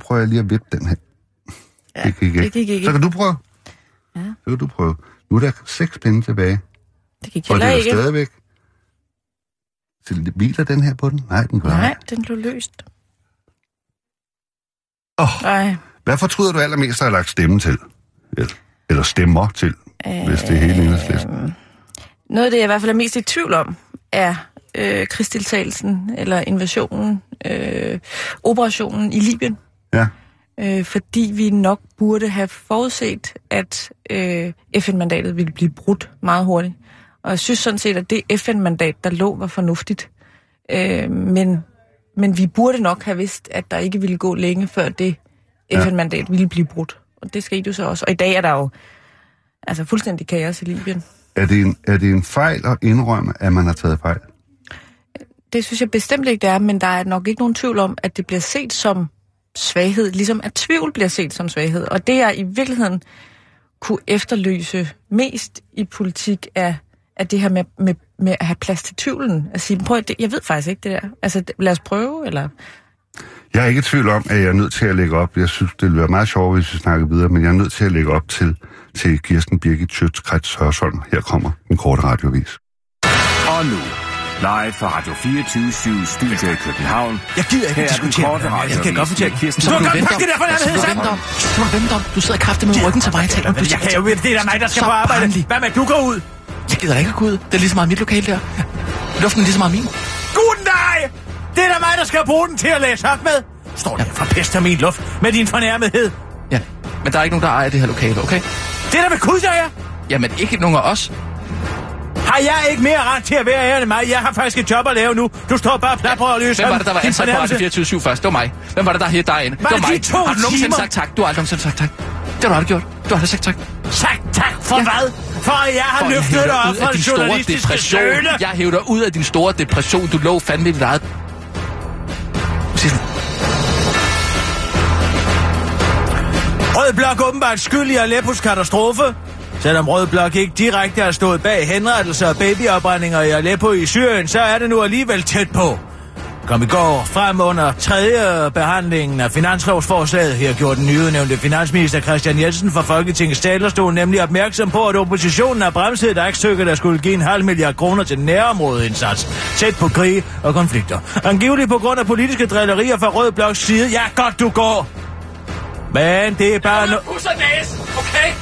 prøver jeg lige at vippe den her. ja Det gik ikke. det gik ikke. Så kan du prøve. Ja. Så kan du prøve. Nu er der seks pinde tilbage. Det gik Og det heller er ikke. stadigvæk. Så hviler den her på den? Nej, den gør Nej, ikke. den blev løst. Åh, Nej. hvad fortryder du allermest at have lagt stemme til? Eller, eller stemmer til, Øh, hvis det er hele enhedslisten. Noget af det, jeg i hvert fald er mest i tvivl om, er øh, krigsdeltagelsen, eller invasionen, øh, operationen i Libyen. Ja. Øh, fordi vi nok burde have forudset, at øh, FN-mandatet ville blive brudt meget hurtigt. Og jeg synes sådan set, at det FN-mandat, der lå, var fornuftigt. Øh, men, men vi burde nok have vidst, at der ikke ville gå længe, før det Ja. FN-mandat ville blive brudt. Og det skete jo så også. Og i dag er der jo altså fuldstændig kaos i Libyen. Er det, en, er det en fejl at indrømme, at man har taget fejl? Det synes jeg bestemt ikke, det er, men der er nok ikke nogen tvivl om, at det bliver set som svaghed, ligesom at tvivl bliver set som svaghed. Og det jeg i virkeligheden kunne efterløse mest i politik, er, er det her med, med, med at have plads til tvivlen. At sige, prøv, at det, jeg ved faktisk ikke det der. Altså, lad os prøve, eller... Jeg er ikke i tvivl om, at jeg er nødt til at lægge op. Jeg synes, det ville være meget sjovt, hvis vi snakker videre, men jeg er nødt til at lægge op til, til Kirsten Birgit Tjøtskrets Hørsholm. Her kommer en kort radiovis. Og nu, live fra Radio 24 Studio i København. Jeg gider ikke Her er den diskutere. Jeg kan godt fortælle. Så må du vente der om. Så må du vente om. Du sidder kraftigt med ryggen til mig. Jeg kan jo det er mig, der skal på arbejde. Hvad med, du går ud? Jeg gider ikke at gå ud. Det er lige så meget mit lokale der. Luften er lige så meget min. Guden dig! Det er da mig, der skal bruge den til at læse op med. Står der for pester min luft med din fornærmethed. Ja, men der er ikke nogen, der ejer det her lokale, okay? Det er da med kud, der er. Jamen, ikke nogen af os. Har jeg ikke mere ret til at være her end mig? Jeg har faktisk et job at lave nu. Du står bare og plapper og løser Hvem var det, der var ansat på fornærmelse. Radio 24 først? Det var mig. Hvem var det, der hed derinde? Var det var mig. de har du nogensinde timer? sagt tak? Du har aldrig nogensinde sagt tak. Det har du aldrig gjort. Du har aldrig sagt tak. Tak, tak. For Ja. hvad? For at jeg har For løftet dig op fra en din store journalistisk depression. søle. Jeg hæver dig ud af din store depression. Du lå fandme i dit eget... Rød Blok åbenbart skyld i Aleppos katastrofe. Selvom Rød Blok ikke direkte har stået bag henrettelser og babyopbrændinger i Aleppo i Syrien, så er det nu alligevel tæt på. Kom i går frem under tredje behandlingen af finanslovsforslaget. Her gjorde den nyudnævnte finansminister Christian Jensen fra Folketingets talerstol nemlig opmærksom på, at oppositionen har bremset et aktstykke, der skulle give en halv milliard kroner til nærområdeindsats, tæt på krige og konflikter. Angiveligt på grund af politiske drillerier fra Rød Bloks side. Ja, godt du går! Men det er bare... No- okay?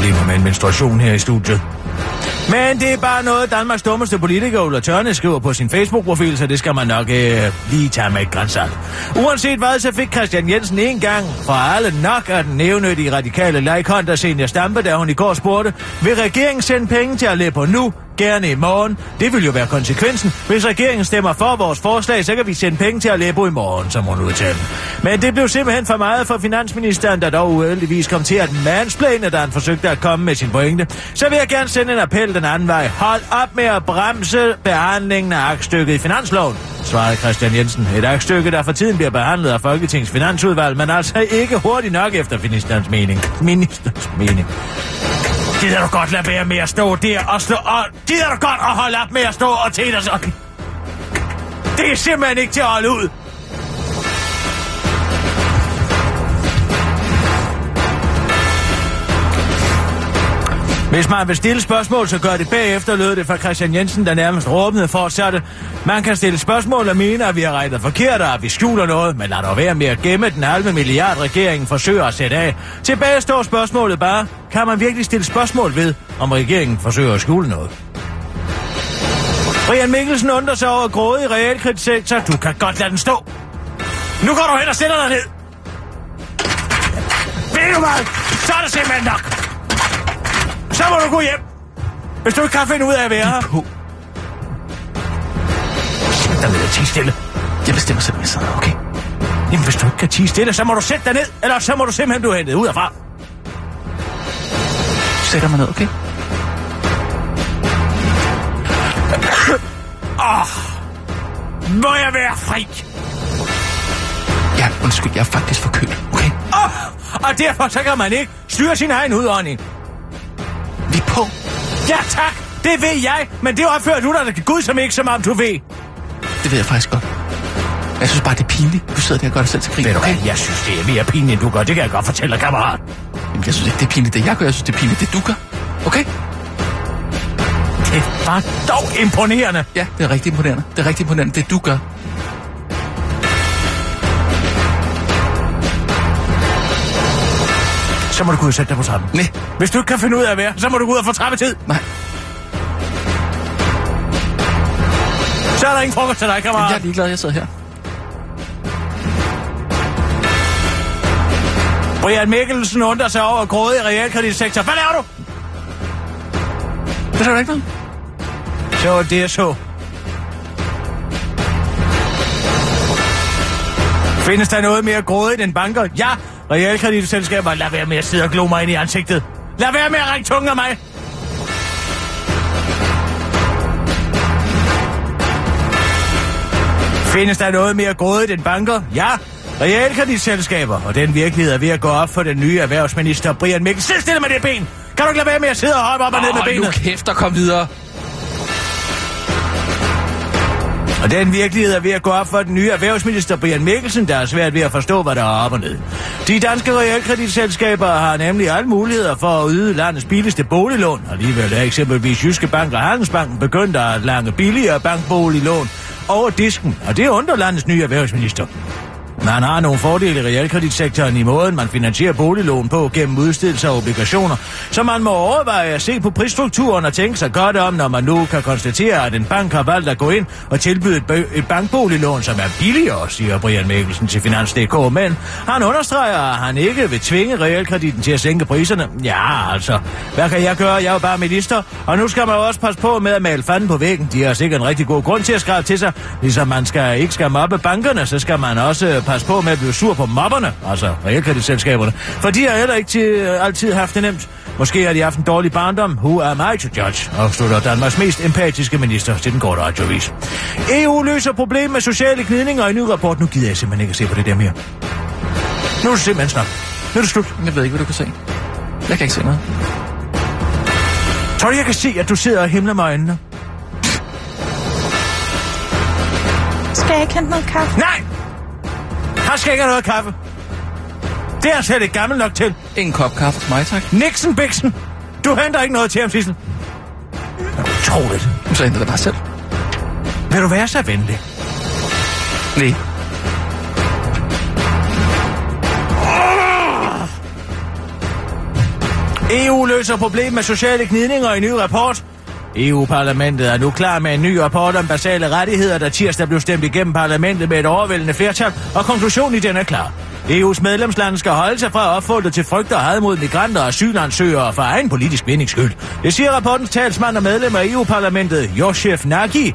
Problemer med en menstruation her i studiet. Men det er bare noget, Danmarks dummeste politiker Ulla Tørne skriver på sin Facebook-profil, så det skal man nok øh, lige tage med et grænsalt. Uanset hvad, så fik Christian Jensen en gang fra alle nok af den nævnødige radikale lejkont der senior Stampe, da hun i går spurgte, vil regeringen sende penge til Aleppo nu, gerne i morgen? Det vil jo være konsekvensen. Hvis regeringen stemmer for vores forslag, så kan vi sende penge til Aleppo i morgen, som hun udtalte. Men det blev simpelthen for meget for finansministeren, der dog uheldigvis kom til at mansplane, da han forsøgte at komme med sin pointe. Så vil jeg gerne sende en appel den anden vej. Hold op med at bremse behandlingen af aktstykket i finansloven, svarede Christian Jensen. Et aktstykke, der for tiden bliver behandlet af Folketingets finansudvalg, men altså ikke hurtigt nok efter ministerens mening. Ministerens mening. Gider du godt lade være med at stå der og stå og... Gider du godt at holde op med at stå og tæne dig sådan? Det er simpelthen ikke til at holde ud. Hvis man vil stille spørgsmål, så gør det bagefter, lød det fra Christian Jensen, der nærmest råbende fortsatte. Man kan stille spørgsmål og mene, at vi har regnet forkert, og at vi skjuler noget, men lad dog være med at gemme den halve milliard, regeringen forsøger at sætte af. Tilbage står spørgsmålet bare, kan man virkelig stille spørgsmål ved, om regeringen forsøger at skjule noget? Brian Mikkelsen undrer sig over gråde i realkreditsektor. Du kan godt lade den stå. Nu går du hen og sætter dig ned. Ved du hvad? Så er det simpelthen nok. Så må du gå hjem. Hvis du ikke kan finde ud af at være her. På. Sæt dig ned og tige stille. Jeg bestemmer selv, hvad jeg sidder, okay? Jamen, hvis du ikke kan tige stille, så må du sætte dig ned. Eller så må du simpelthen blive hentet ud herfra. Du sætter mig ned, okay? Må jeg være fri? Ja, undskyld, jeg er faktisk forkølet, okay? Oh, og derfor så kan man ikke styre sin egen udånding. Vi er på. Ja, tak. Det ved jeg, men det opfører du dig Gud som ikke, som om du ved. Det ved jeg faktisk godt. Jeg synes bare, det er pinligt. Du sidder der og gør dig selv til grin, Ved du okay? hvad, jeg synes, det er mere pinligt, end du gør. Det kan jeg godt fortælle dig, kammerat. Jamen, jeg synes ikke, det er pinligt, det jeg gør. Jeg synes, det er pinligt, det du gør. Okay? Det var dog imponerende. Ja, det er rigtig imponerende. Det er rigtig imponerende, det du gør. Så må du gå ud og sætte dig på trappen. Nej, Hvis du ikke kan finde ud af at være, så må du gå ud og få trappetid. nej. Så er der ingen frokost til dig, kammerat. jeg er ligeglad, jeg sidder her. Brian Mikkelsen undrer sig over gråde i realkreditsektor. Hvad laver du? Det er der ikke noget. Det var det, jeg så. Findes der noget mere grådigt end banker? Ja, realkreditselskaber. Lad være med at sidde og glo mig ind i ansigtet. Lad være med at række tunge af mig. Findes der noget mere grådigt end banker? Ja, realkreditselskaber. Og den virkelighed er ved at gå op for den nye erhvervsminister Brian Mikkelsen. Sid stille med det ben! Kan du ikke lade være med at sidde og hoppe op og ned med Hold nu benet? kæft og kom videre. Og den virkelighed er ved at gå op for den nye erhvervsminister Brian Mikkelsen, der er svært ved at forstå, hvad der er op og ned. De danske realkreditselskaber har nemlig alle muligheder for at yde landets billigste boliglån. Alligevel er eksempelvis Jyske Bank og Handelsbanken begyndt at lange billigere bankboliglån over disken, og det undrer landets nye erhvervsminister. Man har nogle fordele i realkreditsektoren i måden, man finansierer boliglån på gennem udstedelse af obligationer, så man må overveje at se på prisstrukturen og tænke sig godt om, når man nu kan konstatere, at en bank har valgt at gå ind og tilbyde et, bø- et bankboliglån, som er billigere, siger Brian Mikkelsen til Finans.dk, men han understreger, at han ikke vil tvinge realkreditten til at sænke priserne. Ja, altså, hvad kan jeg gøre? Jeg er jo bare minister, og nu skal man jo også passe på med at male fanden på væggen. De har sikkert en rigtig god grund til at skrive til sig. Ligesom man skal, ikke skal mobbe bankerne, så skal man også øh, passe på med at blive sur på mobberne, altså realkreditselskaberne. For de har heller ikke til, øh, altid haft det nemt. Måske har de haft en dårlig barndom. Who am I to judge? Afslutter Danmarks mest empatiske minister til den korte radiovis. EU løser problem med sociale gnidninger og en ny rapport. Nu gider jeg simpelthen ikke at se på det der mere. Nu er det simpelthen snart. Nu er det slut. Jeg ved ikke, hvad du kan se. Jeg kan ikke se noget. Tror du, jeg kan se, at du sidder og himler med øjnene? Skal jeg ikke hente noget kaffe? Nej! Han skal ikke have noget kaffe. Det er han slet ikke gammel nok til. En kop kaffe til mig, tak. Nixon Bixen. Du henter ikke noget til ham, Sissel. Det utroligt. Så henter det bare selv. Vil du være så venlig? Nej. EU løser problem med sociale gnidninger i ny rapport. EU-parlamentet er nu klar med en ny rapport om basale rettigheder, der tirsdag blev stemt igennem parlamentet med et overvældende flertal, og konklusionen i den er klar. EU's medlemslande skal holde sig fra at opfordre til frygt og had mod migranter og asylansøgere for egen politisk vindings skyld. Det siger rapportens talsmand og medlem af EU-parlamentet, Josef Nagy.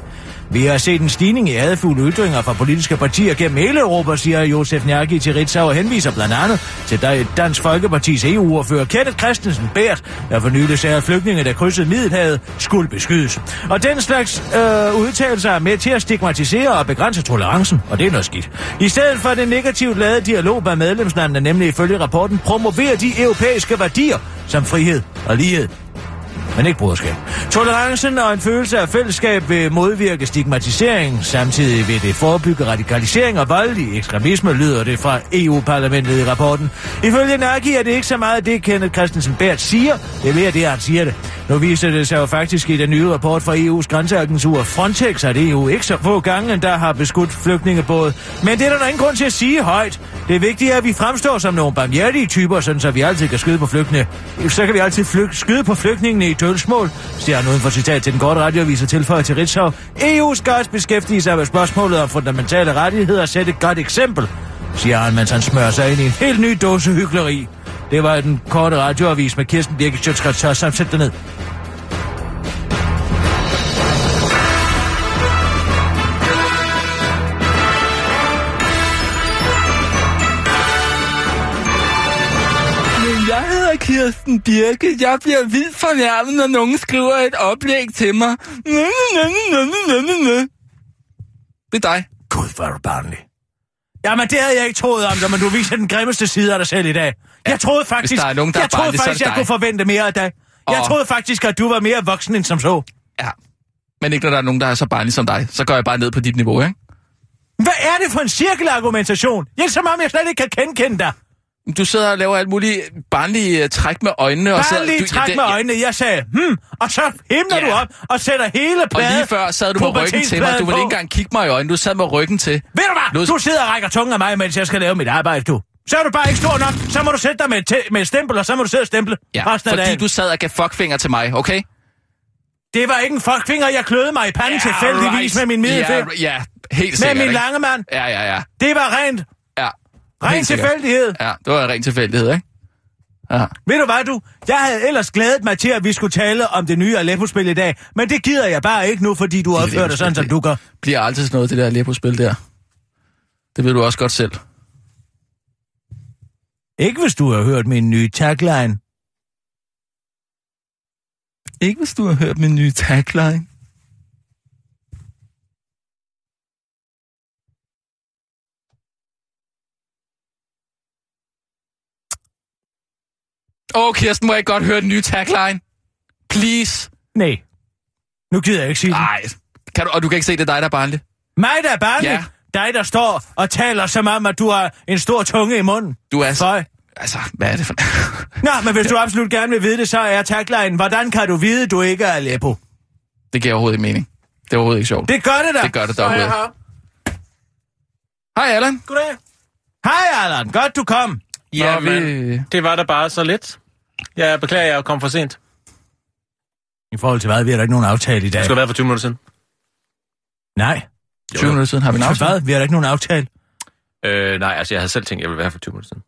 Vi har set en stigning i hadfulde ytringer fra politiske partier gennem hele Europa, siger Josef Nærgi til Ritzau og henviser blandt andet til Dan- Dansk Folkepartis EU-ordfører Kenneth Christensen Bært, der for nylig sagde, at flygtninge, der krydsede Middelhavet, skulle beskydes. Og den slags øh, udtalelser er med til at stigmatisere og begrænse tolerancen, og det er noget skidt. I stedet for den negativt lavede dialog med medlemslandene, nemlig ifølge rapporten, promoverer de europæiske værdier som frihed og lighed men ikke broderskab. Tolerancen og en følelse af fællesskab vil modvirke stigmatisering, samtidig vil det forebygge radikalisering og voldelig ekstremisme, lyder det fra EU-parlamentet i rapporten. Ifølge Nagi er det ikke så meget det, Kenneth Christensen Bært siger, det er mere det, han siger det. Nu viser det sig jo faktisk i den nye rapport fra EU's grænseagentur Frontex, at EU ikke så få gange, der har beskudt flygtningebåde. Men det er der der ingen grund til at sige højt. Det er vigtigt, at vi fremstår som nogle barmhjertige typer, sådan så vi altid kan skyde på flygtninge. Så kan vi altid flyg- skyde på flygtningene i dølsmål, Stjernen uden for citat til den korte radioavis og tilføjer til Ritzau. EU skal også beskæftige sig med spørgsmålet om fundamentale rettigheder og sætte et godt eksempel, siger han, mens han smører sig ind i en helt ny dåse hyggeleri. Det var den korte radioavis med Kirsten Birgit Sjøtskrets samt sæt ned. Kirsten Birke. Jeg bliver vildt fornærmet, når nogen skriver et oplæg til mig. Nø, nø, nø. Det er dig. Gud, hvor er du barnlig. Jamen, det havde jeg ikke troet om dig, men du viser den grimmeste side af dig selv i dag. Jeg troede faktisk, der er nogen, der jeg er troede er faktisk, jeg kunne forvente mere af dig. Jeg Og- troede faktisk, at du var mere voksen end som så. Ja. Men ikke når der er nogen, der er så barnlig som dig. Så går jeg bare ned på dit niveau, ikke? Hvad er det for en cirkelargumentation? Jeg er som om, jeg slet ikke kan genkende dig. Du sidder og laver alt muligt barnlige uh, træk med øjnene. og sidder, lige du, træk det- med øjnene. Jeg sagde, hmm, og så himler Ja. du op og sætter hele Og pladen lige før sad du med ryggen til mig. Du ville ikke engang kigge mig i øjnene. Du sad med ryggen til. Ved du hvad? Lod- Du sidder og rækker tungen af mig, mens jeg skal lave mit arbejde, du. Så er du bare ikke stor nok. Så må du sætte dig med et, med et stempel, og så må du sidde og stemple Ja, resten af fordi dagen. du sad og gav fuckfinger til mig, okay? Det var ikke en fuckfinger, jeg kløede mig i panden ja, tilfældigvis med min middelfinger. Ja, ja, helt med sikkert, min ikke? lange mand. Ja, ja, ja. Det var rent. Ren tilfældighed. Ja, det var en ren tilfældighed, ikke? Ja. Ved du hvad, du? Jeg havde ellers glædet mig til, at vi skulle tale om det nye Aleppo-spil i dag, men det gider jeg bare ikke nu, fordi du opfører dig sådan, som du gør. Bliver altid sådan noget, det der Aleppo-spil der. Det ved du også godt selv. Ikke hvis du har hørt min nye tagline. Ikke hvis du har hørt min nye tagline. Åh, oh, Kirsten, må jeg godt høre den nye tagline? Please. Nej. Nu gider jeg ikke sige det. Nej. Kan du, og du kan ikke se, det er dig, der er barnlig. Mig, der er barnlig. Ja. Dig, der står og taler som om, at du har en stor tunge i munden. Du er så... Føj. Altså, hvad er det for... Nå, men hvis du absolut gerne vil vide det, så er tagline, hvordan kan du vide, du ikke er Aleppo? det giver overhovedet ikke mening. Det er overhovedet ikke sjovt. Det gør det da. Det gør det da overhovedet. Hej, Allan. Goddag. Hej, Allan. Godt, du kom. Ja, Nå, vi... Det var da bare så lidt. Jeg beklager, jeg kom for sent. I forhold til hvad? Vi har da ikke nogen aftale i dag. Det skulle været for 20 minutter siden. Nej. 20 minutter siden har vi en aftale. hvad? Vi har da ikke nogen aftale. Øh, nej, altså jeg havde selv tænkt, at jeg ville være for 20 minutter siden.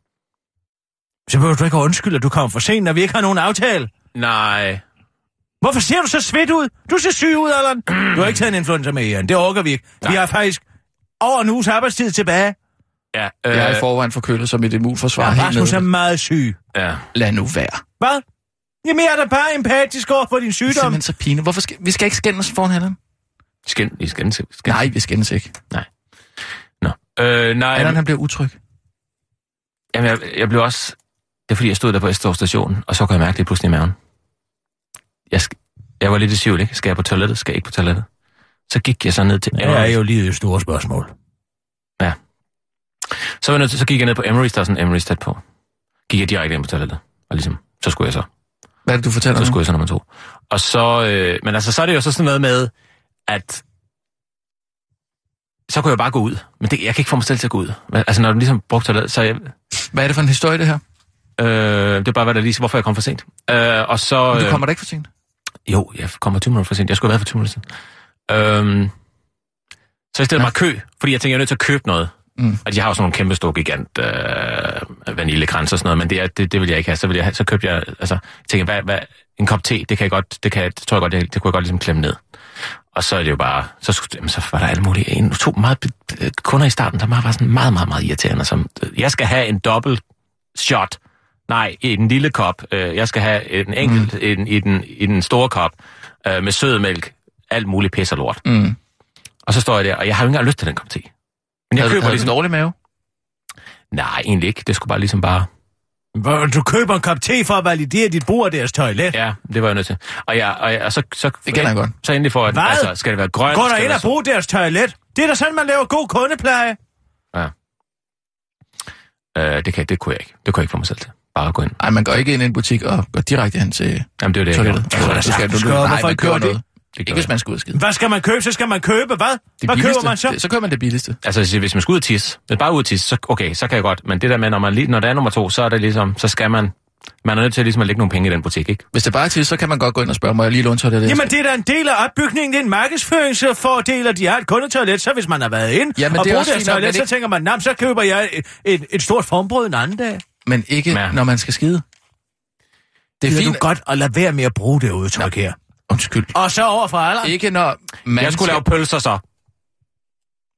Så behøver du ikke at undskylde, at du kom for sent, når vi ikke har nogen aftale. Nej. Hvorfor ser du så svedt ud? Du ser syg ud, Allan. Du har ikke taget en influenza med, Ian. Det orker vi ikke. Vi har faktisk over en uges arbejdstid tilbage. Ja, Jeg er i forvejen forkølet som et immunforsvar Ja, helt Rasmus er meget syg. ja. Lad nu være. Hvad? Jamen, jeg er da bare empatisk over for din Det er sygdom. simpelthen så pine. Hvorfor skal... Vi skal ikke skændes foran Allan. Skænd, I skal ikke Nej, vi skændes ikke. Nå. Øh, nej, Allan, han bliver utryg. jamen, jeg, jeg blev også... Det er fordi, jeg stod der på Estor station, og så kunne jeg mærke det pludselig i maven. Jeg, sk- jeg var lidt i tvivl, ikke? Skal jeg på toilettet? Skal jeg ikke på toilettet? Så gik jeg så ned til Det er jo lige et stort spørgsmål. Så, var jeg nødt til, så gik jeg ned på Emery's, der er sådan Emery's tæt på. Gik jeg direkte ind på toilettet. Og ligesom, så skulle jeg så. Hvad er det, du fortæller Så skulle jeg så nummer to. Og så, øh, men altså, så er det jo så sådan noget med, at så kunne jeg bare gå ud. Men det, jeg kan ikke få mig selv til at gå ud. Altså, når du ligesom brugte toilettet, så jeg, Hvad er det for en historie, det her? øh, det er bare, hvad der lige hvorfor jeg kom for sent. Øh, og så... Men du øh, kommer da ikke for sent. Jo, jeg kommer 20 minutter for sent. Jeg skulle have været for 20 minutter siden. Øhm, så jeg stillede Ja. mig kø, fordi jeg tænkte, jeg er nødt til at købe noget. Mm. Og de har jo sådan nogle kæmpe store gigant øh, vaniljekrans og sådan noget, men det, er, det, det vil jeg ikke have. Så, vil jeg have, så købte jeg, altså, tænkte, hvad, hvad, en kop te, det kan jeg godt, det, kan, det tror jeg godt, det, det kunne jeg godt ligesom klemme ned. Og så er det jo bare, så, skulle- jamen, så var der alle mulige, en, to meget øh, kunder i starten, som var sådan meget, meget, meget irriterende, som, øh, jeg skal have en dobbelt shot, nej, i den lille kop, øh, jeg skal have en enkelt mm. i, den, i, den, i den store kop, øh, med sødmælk, alt muligt pis og lort. Mm. Og så står jeg der, og jeg har jo ikke engang lyst til den kop te. Men jeg Havde, køber havde ligesom... du dårlig mave? Nej, egentlig ikke. Det skulle bare ligesom bare... Du køber en kop te for at validere dit brug af deres toilet. Ja, det var jeg nødt til. Og, jeg, og, jeg, og så, så, Det kender jeg godt. så endelig for, at Hvad? altså, skal det være grønt? Gå der skal ind og brug deres toilet. Det er da sådan, man laver god kundepleje. være- Øh, det, kan, det kunne jeg ikke. Det kunne jeg ikke få mig selv til. Bare gå ind. Nej, man går ikke ind i en butik og går direkte hen til Jamen, det er det, jeg toilettet. gjorde. Altså, så skal du, gøre. nej, man køber noget. Det Ikke hvis man skal ud og skide. Hvad skal man købe? Så skal man købe hvad? Det Hvad køber billigste. man så? Det, så køber man det billigste. Altså, hvis man skal ud og tisse, hvis bare ud og tisse, så, okay, så kan jeg godt. Men det der med, når, man, når der er nummer to, så er det ligesom, så skal man, man er nødt til ligesom at lægge nogle penge i den butik, ikke? Hvis det bare er til, så kan man godt gå ind og spørge, må jeg lige låne toilettet? Jamen, det er da en del af opbygningen. Det er en markedsføringsfordel, at de har et kundetoilet. Så hvis man har været ind Jamen, og det er brugt deres toilet, men så ikke- tænker man, nah, så køber jeg et, et, et stort formbrød en anden dag. Men ikke, Ja. når man skal skide. Det Det er fint. du godt at lade være med at bruge det udtryk her. Undskyld. Og så over for alle. Ikke når man Jeg skulle lave pølser så.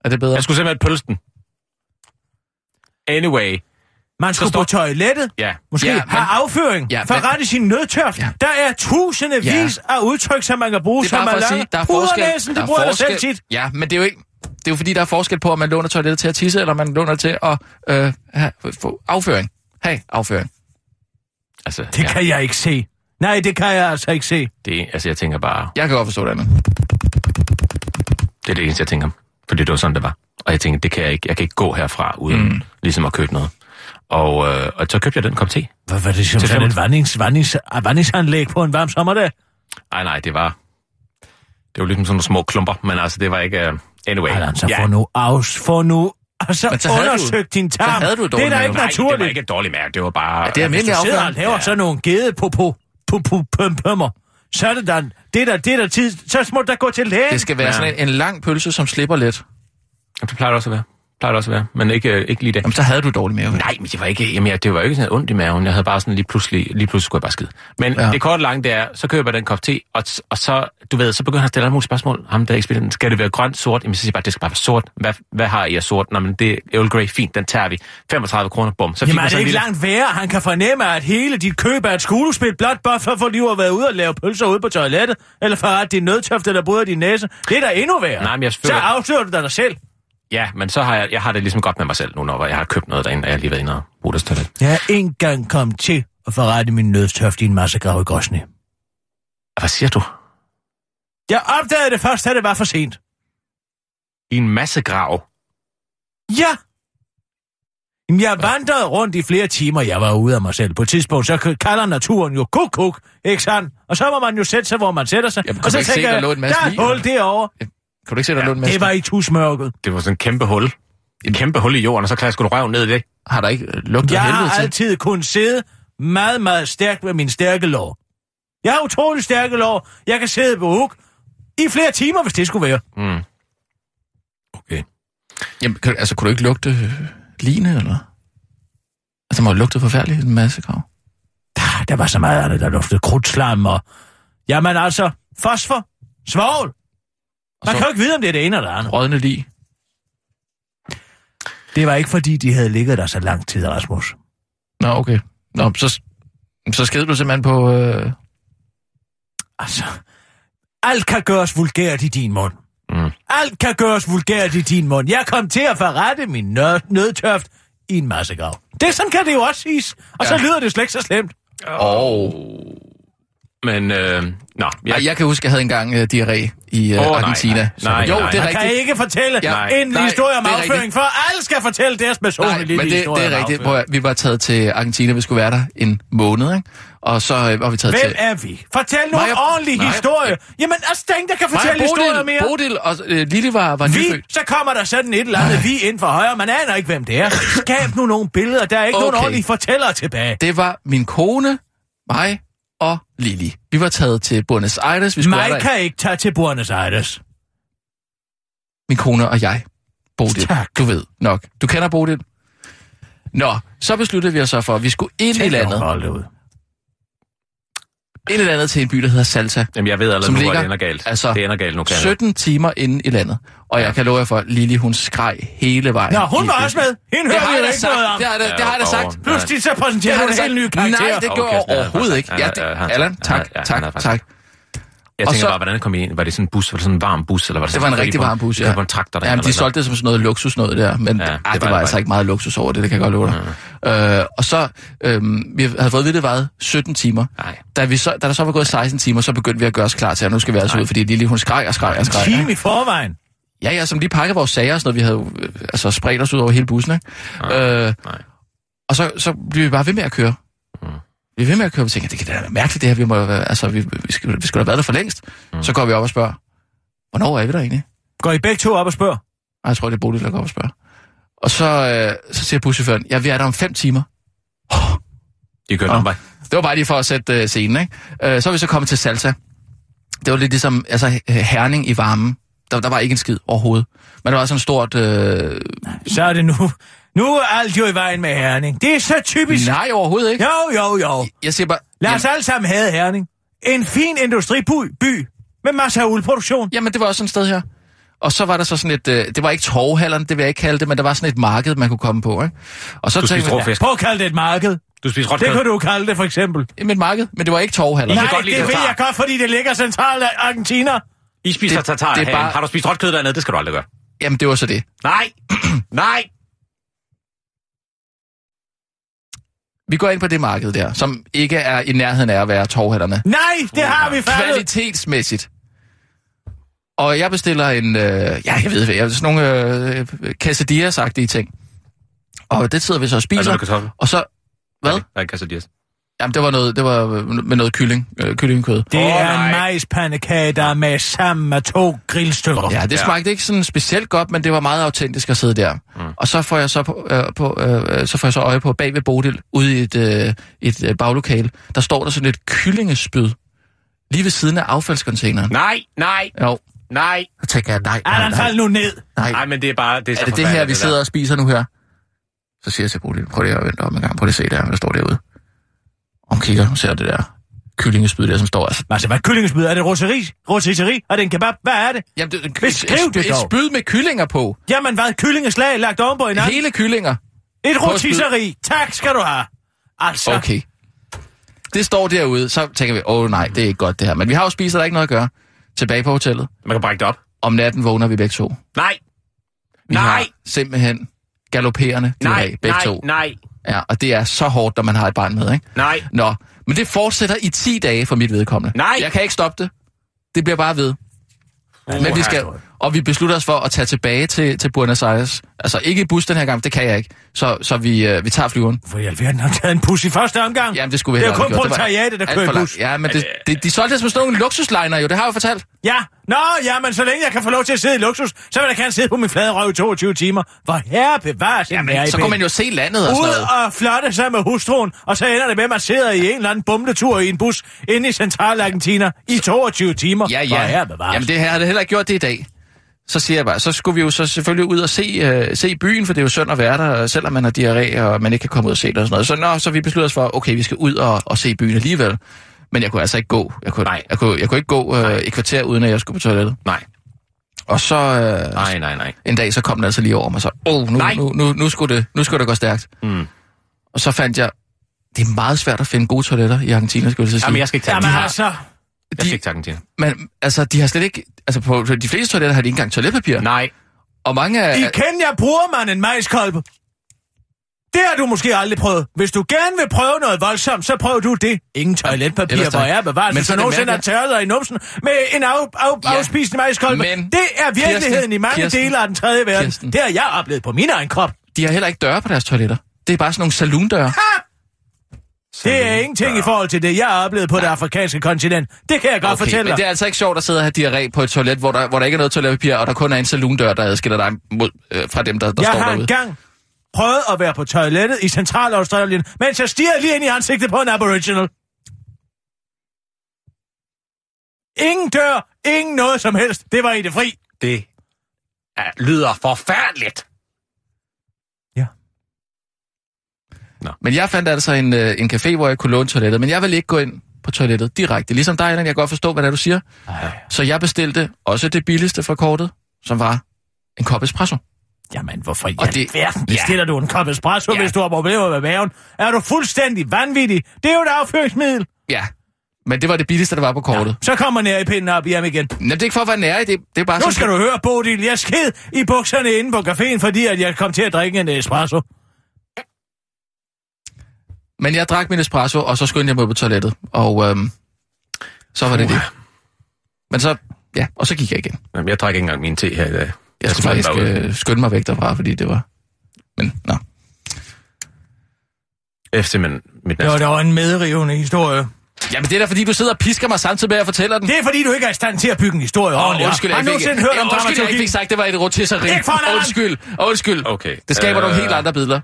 Er det bedre? Jeg skulle simpelthen pølse den. Anyway, Man skulle står- på toilettet. ja. Måske Ja, men- have afføring. Ja, Ja, for men- at rette sin nødtørft. Ja. Der er tusindevis ja. af udtryk, som man kan bruge, Det er som bare man for at sige, der er forskel. Det er bruger da selv forskel. tit. Ja, men det er jo ikke... Det er jo fordi, der er forskel på, om man låner toilettet til at tisse, eller man låner til at øh, have, få afføring. Hey, afføring. Altså, Det ja, kan jeg ikke se. Nej, det kan jeg altså ikke se. det, altså, jeg tænker bare, Jeg kan godt forstå det andet. det er det eneste, jeg tænker. Fordi det var sådan, det var. Og jeg tænkte, det kan jeg ikke. Jeg kan ikke gå herfra, uden mm. ligesom at købe noget. Og, øh, og så købte jeg den kop te. Hvad var det som sådan et vandings, vandings, vandingsanlæg på en varm sommerdag? Nej, nej, det var... Det var ligesom sådan nogle små klumper, men altså, det var ikke... Uh, anyway. Allan, så ja. få nu aus, få nu... Altså, Men så havde du- undersøg din tarm. så havde du et det er da ikke Nej, det var naturligt. ikke et dårligt mærke. Det var bare... Ja, det er Hvis almindelig du sidder og laver Ja. sådan nogle gede på på på på pøm pømmer, så er det da, det er da, det er da tid, så må da gå til lægen. Det skal være Ja. sådan en, en lang pølse, som slipper lidt. Det plejer det også at være. Plejer det også at være, men ikke, øh, ikke lige det. Jamen, så havde du dårlig mave. Nej, men det var ikke, jamen, jeg, det var ikke sådan ondt i maven. Jeg havde bare sådan lige pludselig, lige pludselig skulle jeg bare skide. Men Ja. det korte lange, det er, så køber jeg den kop te, og, og så, du ved, så begynder han at stille mulige spørgsmål. Ham der ekspedienten, skal det være grønt, sort? Jamen, så siger jeg bare, det skal bare være sort. Hvad, hvad har I af sort? Nå, men det er Earl Grey, fint, den tager vi. 35 kroner, bum. Så fik Jamen er det ikke lille... langt værre? Han kan fornemme, at hele dit køb er et skuespil, blot bare for, fordi du har været ude og lave pølser ude på toilettet, eller for at din nødtøfte, der bryder din næse. Det er da endnu værre. Nej, men jeg Så føler- afslører du dig selv. Ja, men så har jeg, jeg har det ligesom godt med mig selv nu, når jeg har købt noget derinde, og jeg har lige været inde og brugt det toilet. Jeg ikke engang kommet til at forrette min nødtøfte i en masse grav i Grosny. Hvad siger du? Jeg opdagede det først, da det var for sent. I en masse grav. Ja. Jamen, jeg vandrede rundt i flere timer, jeg var ude af mig selv. På et tidspunkt, så kalder naturen jo kuk kuk, ikke sandt? Og så må man jo sætte sig, hvor man sætter sig. Jamen, og så tænker jeg, der er et hul derovre. Kan du ikke se, der lå en masse? Det var i tusmørket. Det var sådan en kæmpe hul. Et kæmpe hul i jorden, og så klasker du røven ned i det. Har der ikke øh, lugtet Jeg har til? altid kunnet sidde meget, meget stærkt med min stærke lår. Jeg har utrolig stærke lår. Jeg kan sidde på huk i flere timer, hvis det skulle være. Mm. Okay. Jamen, kan, altså, kunne du ikke lugte øh, line, eller? Altså, må have lugtet forfærdeligt en masse grav. Ah, Der var så meget af det, der luftede krudtslam og... Jamen altså, fosfor, svovl. Man så- kan jo ikke vide, om det er det ene eller det andet. Rådne lig. Det var ikke, fordi de havde ligget der så lang tid, Rasmus. Nå, okay. Nå, så, så skede du simpelthen på... Øh... Altså, alt kan gøres vulgært i din mund. Mm. Alt kan gøres vulgært i din mund. Jeg kom til at forrette min nød, nødtøft i en masse grav. Det sådan kan det jo også siges. Og så Ja. lyder det slet ikke så slemt. Oh. Men, øh, nå. Ja. Ej, jeg kan huske, at jeg havde engang uh, diarré i uh, nej, Argentina. nej, nej, jo, nej. det er Man kan rigtigt. ikke fortælle Ja, en nej, historie om afføring, rigtigt. for alle skal fortælle deres personlige Nej, men det, historie det er rigtigt. at- vi var taget til Argentina, vi skulle være der en måned, ikke? Og så øh, var vi taget Hvem til... er vi? Fortæl nu en ordentlig Nej. historie. Jamen, altså, der er ingen, der kan Mig og fortælle historier mere. Bodil, Bodil og øh, Lille var, var Vi, nyfødt. så kommer der sådan et eller andet vi ind for højre. Man aner ikke, hvem det er. Skab nu nogle billeder. Der er ikke okay. nogen ordentlige fortællere tilbage. Det var min kone, mig og Lili. Vi var taget til Buenos Aires. Vi skulle Mig kan ikke tage til Buenos Aires. Min kone og jeg. Bodil. Tak. Du ved nok. Du kender Bodil? Nå, så besluttede vi os så for, at vi skulle ind i landet. Ud. Ind i landet til en by, der hedder Salta. Jamen, jeg ved allerede Som nu, ligger- hvor det ender galt. altså, det ender galt nu, kan jeg. 17 timer inde i landet. Og jeg kan love jer for, at Lili, hun skreg hele vejen. Nå, hun var også med. Hende Det hører har vi jeg jo da ikke sagt. noget om. Det har jeg da- det har jeg da sagt. Pludselig så Det præsenterer jeg en helt ny karakter. Nej, det Okay, gjorde jeg er overhovedet ikke. Ja, det, Allan, tak, tak, tak. Jeg Og tænker så- bare, hvordan kom I ind? Var det sådan en bus? Var det sådan en varm bus? Eller var det, Det sådan var en rigtig varm bus, ja. Var en traktor, der Jamen, de solgte det som sådan noget luksus noget der, men Ja, ja, det det, det var var, det altså bare. ikke meget luksus over det, det kan jeg godt love dig. Øh, og så, øhm, vi havde fået vidt, det var 17 timer. Nej. Da, vi så, da der så var gået 16 timer, så begyndte vi at gøre os klar til, at nu skal vi altså ud, fordi Lille, hun skreg og skreg og skreg. Time ikke? i forvejen. Ja, ja, som lige pakkede vores sager og sådan noget. Vi havde øh, altså spredt os ud over hele bussen, ikke? Øh, nej. og så, så blev vi bare ved med at køre. Vi er ved med at køre, vi tænker, det kan da være mærkeligt det her, vi, må, altså, vi, vi, skal, vi skulle have været der for længst. Mm. Så går vi op og spørger, hvornår er vi der egentlig? Går I begge to op og spørger? Nej, jeg tror, det er Bodil, der går op og spørger. Og så, øh, så siger buschaufføren, ja, vi er der om fem timer. De kørte Nå. om vej. Det var bare lige for at sætte øh, scenen, ikke? Øh, så er vi så kommet til Salsa. Det var lidt ligesom altså, herning i varmen. Der, der var ikke en skid overhovedet. Men der var sådan et stort... Øh... Så er det nu. Nu er alt jo i vejen med Herning. Det er så typisk. Nej, overhovedet ikke. Jo, jo, jo. Jeg siger bare... Lad os alle sammen have Herning. En fin industriby by med masser af uldproduktion. Jamen, det var også sådan et sted her. Og så var der så sådan et... Øh, det var ikke torvhallerne, det vil jeg ikke kalde det, men der var sådan et marked, man kunne komme på, ikke? Og så Du tænkte råfisk. Prøv at kalde det et marked. Du spiser råt Det kunne du kalde det, for eksempel. jamen et marked, men det var ikke torvhaller. kan Nej, godt lide det ved tartar. jeg godt, fordi det ligger centralt af Argentina. I spiser Det- tartar det bare- Har du spist råt kød dernede? Det skal du aldrig gøre. Jamen, det var så det. Nej! Nej! Vi går ind på det marked der, som ikke er i nærheden af at være torvhallerne. Nej, det har vi fattet. kvalitetsmæssigt. Og jeg bestiller en, øh, ja, jeg ved hvad, sådan nogle øh, quesadillas-agtige ting. Og det sidder vi så og spiser. Altså og så, hvad? Nej, Nej, quesadillas. Jamen, det var noget, det var med noget kylling, øh, kyllingekød. Det Åh, er en majspandekage, der er med sammen med to grillstykker. Ja, det Ja. smagte ikke sådan specielt godt, men det var meget autentisk at sidde der. Mm. Og så får jeg så, på, øh, på, øh, så får jeg så øje på bag ved Bodil, ude i et, øh, et øh, baglokale, der står der sådan et kyllingespyd, lige ved siden af affaldscontaineren. Nej, nej! Jo, Nej. Så tænker jeg, nej, nej, Allan, nej. fald nu ned. nej. Nej, men det er bare... Det er, Er det det her, vi sidder og spiser nu her? Så siger jeg til Bodil, prøv lige at vente om en gang. Prøv lige at se der, hvad der står derude. Hun kigger, hun ser det der kyllingespyd der, som står altså. Altså, hvad er kyllingespyd? Er det roteri? Rotisserie? Er det en kebab? Hvad er det? Jamen, det, Beskriv et, det et, et dog. spyd med kyllinger på. Jamen, hvad? Kyllingeslag lagt ovenpå hinanden? Hele kyllinger. Et på et rotisserie. Tak skal du have. Altså, Okay. Det står derude, så tænker vi, åh oh, nej, det er ikke godt det her. Men vi har jo spist, og der er ikke noget at gøre. Tilbage på hotellet. Man kan brække det op. Om natten vågner vi begge to. Nej. Vi Nej. har simpelthen galopperende Nej, diarré, begge nej, to. nej, Ja, og det er så hårdt, når man har et barn med, ikke? nej. Nå, men det fortsætter i 10 dage for mit vedkommende. Nej. Jeg kan ikke stoppe det. Det bliver bare ved. Men vi skal, og vi beslutter os for at tage tilbage til, til Buenos Aires. Altså ikke i bus den her gang, det kan jeg ikke. Så, så vi, øh, vi tager flyveren. For i alverden har taget en pus i første omgang. Jamen, det skulle vi Det er kun proletariatet, der kører bus. Ja, men det, det, de solgte os med sådan nogle luksusliner jo, det har jeg jo fortalt. Ja, nå, ja, men så længe jeg kan få lov til at sidde i luksus, så vil jeg gerne sidde på min flade røv i 22 timer. Hvor herre bevares Ja, men så kunne man jo se landet og sådan Ud noget. og flotte sig med hustruen, og så ender det med, at man sidder i en eller anden bumletur i en bus inde i Centralargentina i 22 timer. Ja, Hvor herre ja. bevares. Jamen, det har det heller ikke gjort det i dag. Så siger jeg bare, så skulle vi jo så selvfølgelig ud og se, øh, se byen, for det er jo synd at være der, selvom man har diarré, og man ikke kan komme ud og se det og sådan noget. Så, nå, så vi besluttede os for, okay, vi skal ud og, og se byen alligevel. Men jeg kunne altså ikke gå. Jeg kunne, Nej. jeg kunne, jeg kunne ikke gå øh, et kvarter, uden at jeg skulle på toilettet. Nej. Og så øh, Nej, nej, nej. en dag, så kom den altså lige over mig, så, åh, oh, nu, Nej. nu, nu, nu, skulle det, nu skulle det gå stærkt. Mm. Og så fandt jeg, det er meget svært at finde gode toiletter i Argentina, skulle jeg så sige. Jamen, jeg skal ikke tage Jamen den. De har, altså, jeg de, tage den til. men, altså, de har slet ikke, altså på de fleste toiletter har de ikke engang toiletpapir. Nej. Og mange af... i Kenya bruger man en majskolbe. Det har du måske aldrig prøvet. Hvis du gerne vil prøve noget voldsomt, så prøv du det. Ingen toiletpapir, ellers hvor er bevaret. Men så er nogensinde har tørret dig i numsen med en af, af, Ja. afspisende majskolbe. Men- Det er virkeligheden Kirsten, i mange Kirsten, dele af den tredje verden. Kirsten. Det har jeg oplevet på min egen krop. De har heller ikke døre på deres toiletter. Det er bare sådan nogle saloondøre. Det er ingenting i forhold til det, jeg har oplevet på det afrikanske kontinent. Det kan jeg godt Okay, fortælle men dig. det er altså ikke sjovt at sidde og have diarré på et toilet, hvor der, hvor der ikke er noget toiletpapir, og der kun er en saloondør, der adskiller dig mod, øh, fra dem, der, der jeg står har derude. engang prøvet at være på toilettet i Centralaustralien, mens jeg stirrede lige ind i ansigtet på en aboriginal. Ingen dør, ingen noget som helst. Det var i det fri. Det er, lyder forfærdeligt. Men jeg fandt altså en, øh, en café, hvor jeg kunne låne toilettet, men jeg ville ikke gå ind på toilettet direkte. Ligesom dig, Allan, jeg kan godt forstå, hvad det er, du siger. Ej. Så jeg bestilte også det billigste fra kortet, som var en kop espresso. Jamen, hvorfor i Og det, verden ja. bestiller du en kop espresso, Ja. hvis du har problemer med maven? Er du fuldstændig vanvittig? Det er jo et afføringsmiddel. Ja, men det var det billigste, der var på kortet. Så kommer nær i pinden op hjem igen. Men det er ikke for at være nær i det. Det er bare Nu sådan, skal du høre, Bodil. Jeg sked i bukserne inde på caféen, fordi at jeg kom til at drikke en espresso. Men jeg drak min espresso, og så skyndte jeg mig på toilettet. Og øhm, så var det det. Men så, ja, og så gik jeg igen. Jamen, jeg drak ikke engang min te her i dag. Jeg skulle smed den faktisk øh, skynde mig væk derfra, fordi det var... Men, nå. Jeg er simpelthen mit Det var næste. da en medrivende historie. Jamen, det er da fordi, du sidder og pisker mig samtidig med, at jeg fortæller den. Det er fordi, du ikke er i stand til at bygge en historie Åh, ordentligt. undskyld, Har jeg ikke fik, hørt Ja, om undskyld, jeg ikke fik sagt, det var et rotisseri. Undskyld, undskyld. Okay. Det skaber Øh, nogle helt andre billeder.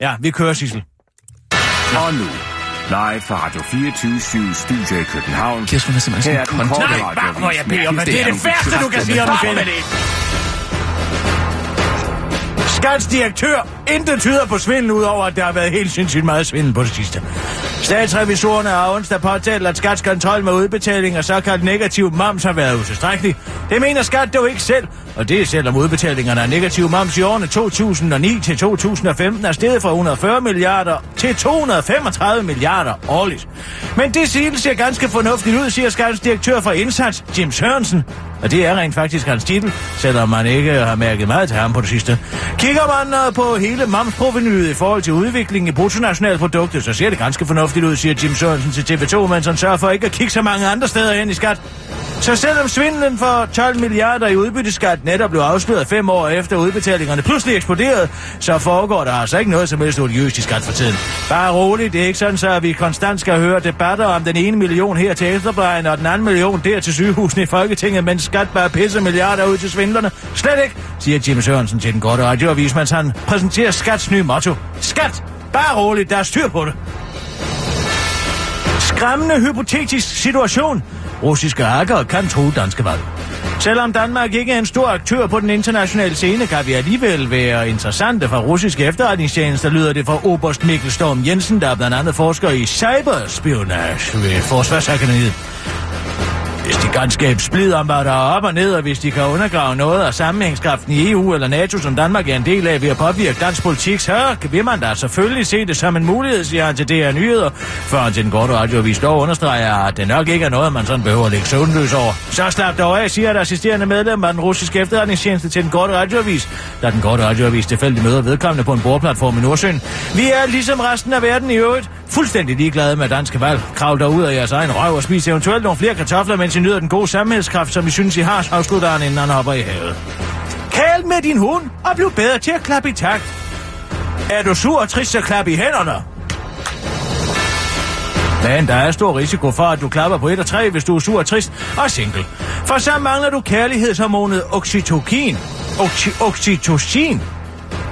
Ja, vi kører, Sissel. Og nu, live fra Radio 24 Studio i København. Kirsten er simpelthen er sådan en konti. Nej, bare må jeg bede om, det er det værste, du kan sige om en kvinde. Skats direktør. Intet tyder på svindel, udover at der har været helt sindssygt meget svindel på det sidste. Statsrevisorerne har onsdag påtalt, at Skats kontrol med udbetaling og såkaldt negativ moms har været utilstrækkelig. Det mener Skat dog ikke selv, og det er selvom udbetalingerne af negativ moms i årene 2009 til 2015 er steget fra 140 milliarder til 235 milliarder årligt. Men det sigel ser ganske fornuftigt ud, siger Skats direktør for Indsats, Jim Sørensen. Og det er rent faktisk hans titel, selvom man ikke har mærket meget til ham på det sidste. Kigger man øh, på hele momsprovenyet i forhold til udviklingen i bruttonationalproduktet, så ser det ganske fornuftigt ud, siger Jim Sørensen til TV2, mens han sørger for ikke at kigge så mange andre steder hen i skat. Så selvom svindlen for 12 milliarder i udbytteskat netop blev afsløret fem år efter udbetalingerne pludselig eksploderede, så foregår der altså ikke noget som helst odiøst i skat for tiden. Bare roligt, det er ikke sådan, så at vi konstant skal høre debatter om den ene million her til ældreplejen og den anden million der til sygehusene i Folketinget, mens skat bare pisser milliarder ud til svindlerne. Slet ikke, siger Jim Sørensen til den korte radioavis, mens han præsenterer Skats nye motto. Skat! Bare roligt, der er styr på det. Skræmmende hypotetisk situation. Russiske hackere kan true danske valg. Selvom Danmark ikke er en stor aktør på den internationale scene, kan vi alligevel være interessante for russiske efterretningstjenester, lyder det fra Oberst Mikkel Storm Jensen, der er blandt andet forsker i cyberspionage ved Forsvarsakademiet. Hvis de kan skabe splid om, hvad der er op og ned, og hvis de kan undergrave noget af sammenhængskraften i EU eller NATO, som Danmark er en del af ved at påvirke dansk politik, så vil man da selvfølgelig se det som en mulighed, siger han til DR Nyheder, før han til den korte radioavis dog understreger, at det nok ikke er noget, man sådan behøver at lægge søvnløs over. Så slap dog af, siger et assisterende medlem af den russiske efterretningstjeneste til den korte radioavis, da den korte radioavis tilfældig møder vedkommende på en bordplatform i Nordsøen. Vi er ligesom resten af verden i øvrigt fuldstændig ligeglade med danske valg. Kravl der ud af jeres egen røv og spis eventuelt nogle flere kartofler, mens I nyder den gode sammenhængskraft, som I synes, I har, afslutter han, inden han hopper i havet. Kæl med din hund og bliv bedre til at klappe i takt. Er du sur og trist, så klap i hænderne. Men der er stor risiko for, at du klapper på 1 og 3, hvis du er sur og trist og single. For så mangler du kærlighedshormonet oxytocin. Oxy- oxytocin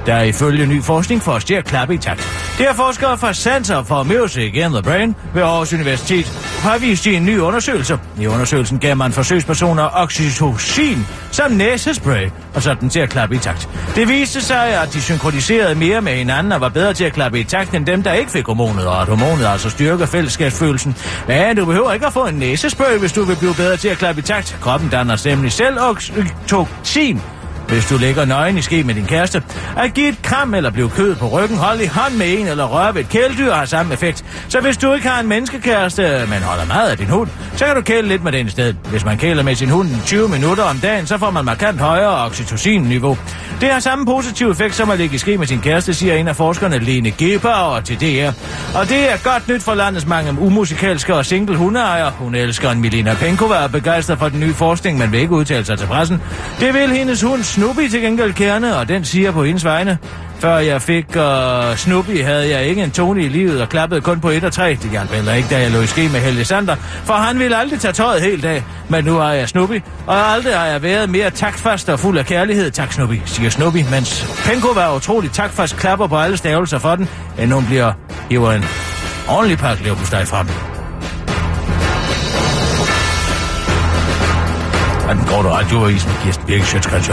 der ifølge ny forskning får os til at klappe i takt. Det er forskere fra Center for Music in the Brain ved Aarhus Universitet har vist i en ny undersøgelse. I undersøgelsen gav man forsøgspersoner oxytocin som næsespray og sådan til at klappe i takt. Det viste sig, at de synkroniserede mere med hinanden og var bedre til at klappe i takt end dem, der ikke fik hormonet, og at hormonet altså styrker fællesskabsfølelsen. Men du behøver ikke at få en næsespray, hvis du vil blive bedre til at klappe i takt. Kroppen danner nemlig selv oxytocin, hvis du ligger nøgen i ske med din kæreste. At give et kram eller blive kød på ryggen, holde i hånd med en eller røre ved et kæledyr har samme effekt. Så hvis du ikke har en menneskekæreste, men holder meget af din hund, så kan du kæle lidt med den i stedet. Hvis man kæler med sin hund 20 minutter om dagen, så får man markant højere oxytocin-niveau. Det har samme positiv effekt som at ligge i ske med sin kæreste, siger en af forskerne Lene Gebauer til DR. Og det er godt nyt for landets mange umusikalske og single hundeejere. Hun elsker en Milena Penkova og begejstret for den nye forskning, men vil ikke udtale sig til pressen. Det vil hendes hund Snoopy til gengæld kerne, og den siger på hendes vegne. Før jeg fik uh, Snoopy, havde jeg ikke en tone i livet og klappede kun på 1 og 3. Det hjalp heller ikke, da jeg lå i ske med Helge Sander, for han ville aldrig tage tøjet helt af. Men nu har jeg Snoopy, og aldrig har jeg været mere takfast og fuld af kærlighed. Tak Snoopy, siger Snoopy, mens Penko var utrolig takfast klapper på alle stavelser for den, end hun bliver hiver en ordentlig pakke leverpostej frem. Og den der radioavis med Kirsten Birke Sjøtskrets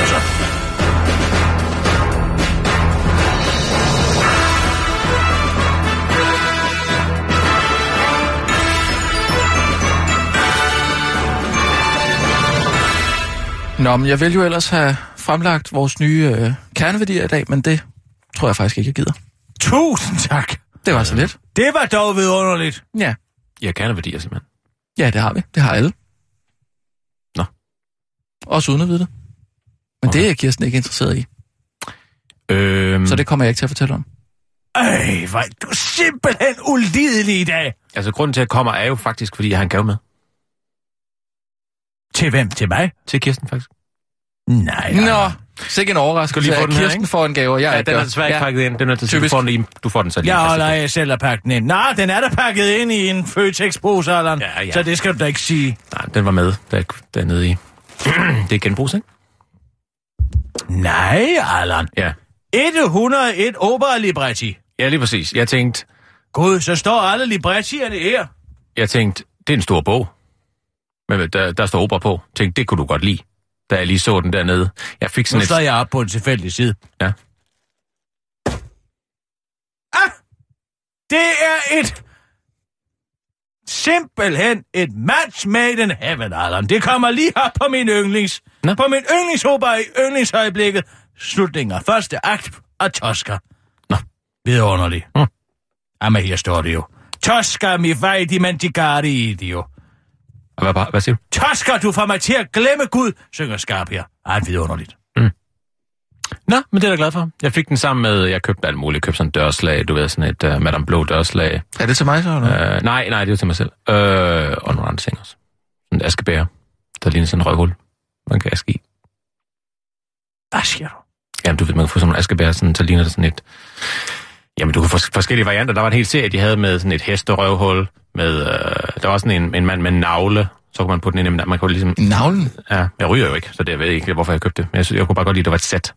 Nå, men jeg vil jo ellers have fremlagt vores nye øh, kerneværdier i dag, men det tror jeg faktisk ikke, jeg gider. Tusind tak. Det var så lidt. Det var dog vidunderligt. Ja. Ja, kerneværdier simpelthen. Ja, det har vi. Det har alle. Også uden at vide det. Men okay. det er Kirsten ikke interesseret i. Øhm, Så det kommer jeg ikke til at fortælle om. Ej, hvor er du simpelthen ulidelig i dag. Altså, grunden til, at jeg kommer, er jo faktisk, fordi jeg har en gave med. Til hvem? Til mig? Til Kirsten, faktisk. Nej, nej. Nå, sikke en overraskelse. Lige få den her, Kirsten ikke? får en gave, og jeg Ja, den er desværre ikke pakket ind. Den er til du får, den lige, du får den så lige. Jeg Altså, holder af selv at pakke den ind. Nå, den er da pakket ind i en Føtex-pose. Ja, ja. Så det skal du da ikke sige. Nej, den var med der, dernede i. det er genbrugs, ikke? Nej, Allan. Ja. 101 opera libretti. Ja, lige præcis. Jeg tænkte, Gud, så står alle librettierne her. jeg tænkte, det er en stor bog. Men der, der står opera på. Jeg tænkte, det kunne du godt lide. Da jeg lige så den dernede. Jeg fik Nu sådan står et... jeg op på en tilfældig side. Ja. Ah! Det er et... Simpelthen et match made in heaven, Allan. Det kommer lige op på min yndlings... Nå. På min yndlingsopera i yndlingsøjeblikket. Slutningen af første akt af Tosca. Nå. Vidunderligt. Mm. Jamen, her står det jo. Tosca mi fai dimenticare idio. Hvad, hvad, hvad siger du? Tosca, du får mig til at glemme Gud, synger Skarp her. Ej, vidunderligt. Nå, men det er jeg glad for. Jeg fik den sammen med, jeg købte alt muligt. Jeg købte sådan en dørslag, du ved, sådan et uh, Madame Blå dørslag. Er det til mig så, eller? Uh, nej, nej, det er til mig selv. Uh, og nogle andre ting også. Sådan en askebær, der ligner sådan en røvhul. Man kan aske i. Hvad siger du? Jamen, du ved, man kan få sådan en askebær, sådan, så ligner det sådan et... Jamen, du kan få forskellige varianter. Der var en hel serie, de havde med sådan et hesterøvhul, med... Øh, der var sådan en, en mand med en navle, så kunne man putte den ind i... Man kunne ligesom... Navlen? Ja, jeg ryger jo ikke, så det jeg ved ikke, hvorfor jeg købte det. Men jeg, synes, jeg kunne bare godt lide, at det var et sæt.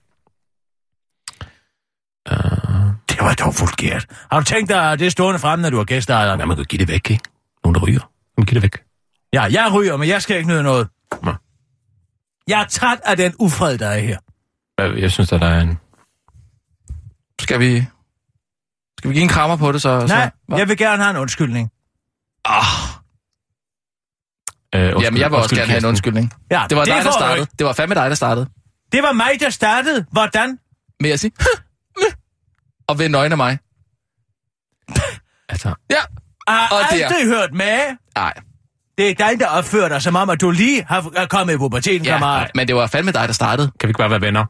Uh, Det var dog vulgært. Har du tænkt dig, at det er stående frem, når du har gæster, ja, man kan give det væk, ikke? Nogen, der ryger. Man kan give det væk. Ja, jeg ryger, men jeg skal ikke nyde noget. Nå. Jeg er træt af den ufred, der er her. Jeg synes, at der er en... Skal vi... Skal vi give en krammer på det, så... Nej, så, jeg vil gerne have en undskyldning. Øh, undskyld, Jamen, jeg vil også gerne have en undskyldning. Ja, Det var dig, der startede. Det var fandme dig, der startede. Det var mig, der startede. Hvordan? Med at sige... og vende øjne af mig. Altså, Ja. Jeg Og har der. aldrig hørt med. Nej, Det er dig, der opfører dig som om, at du lige har har kommet i puberteten, ja, kammerat. men det var fandme dig, der startede. kan vi ikke bare være venner?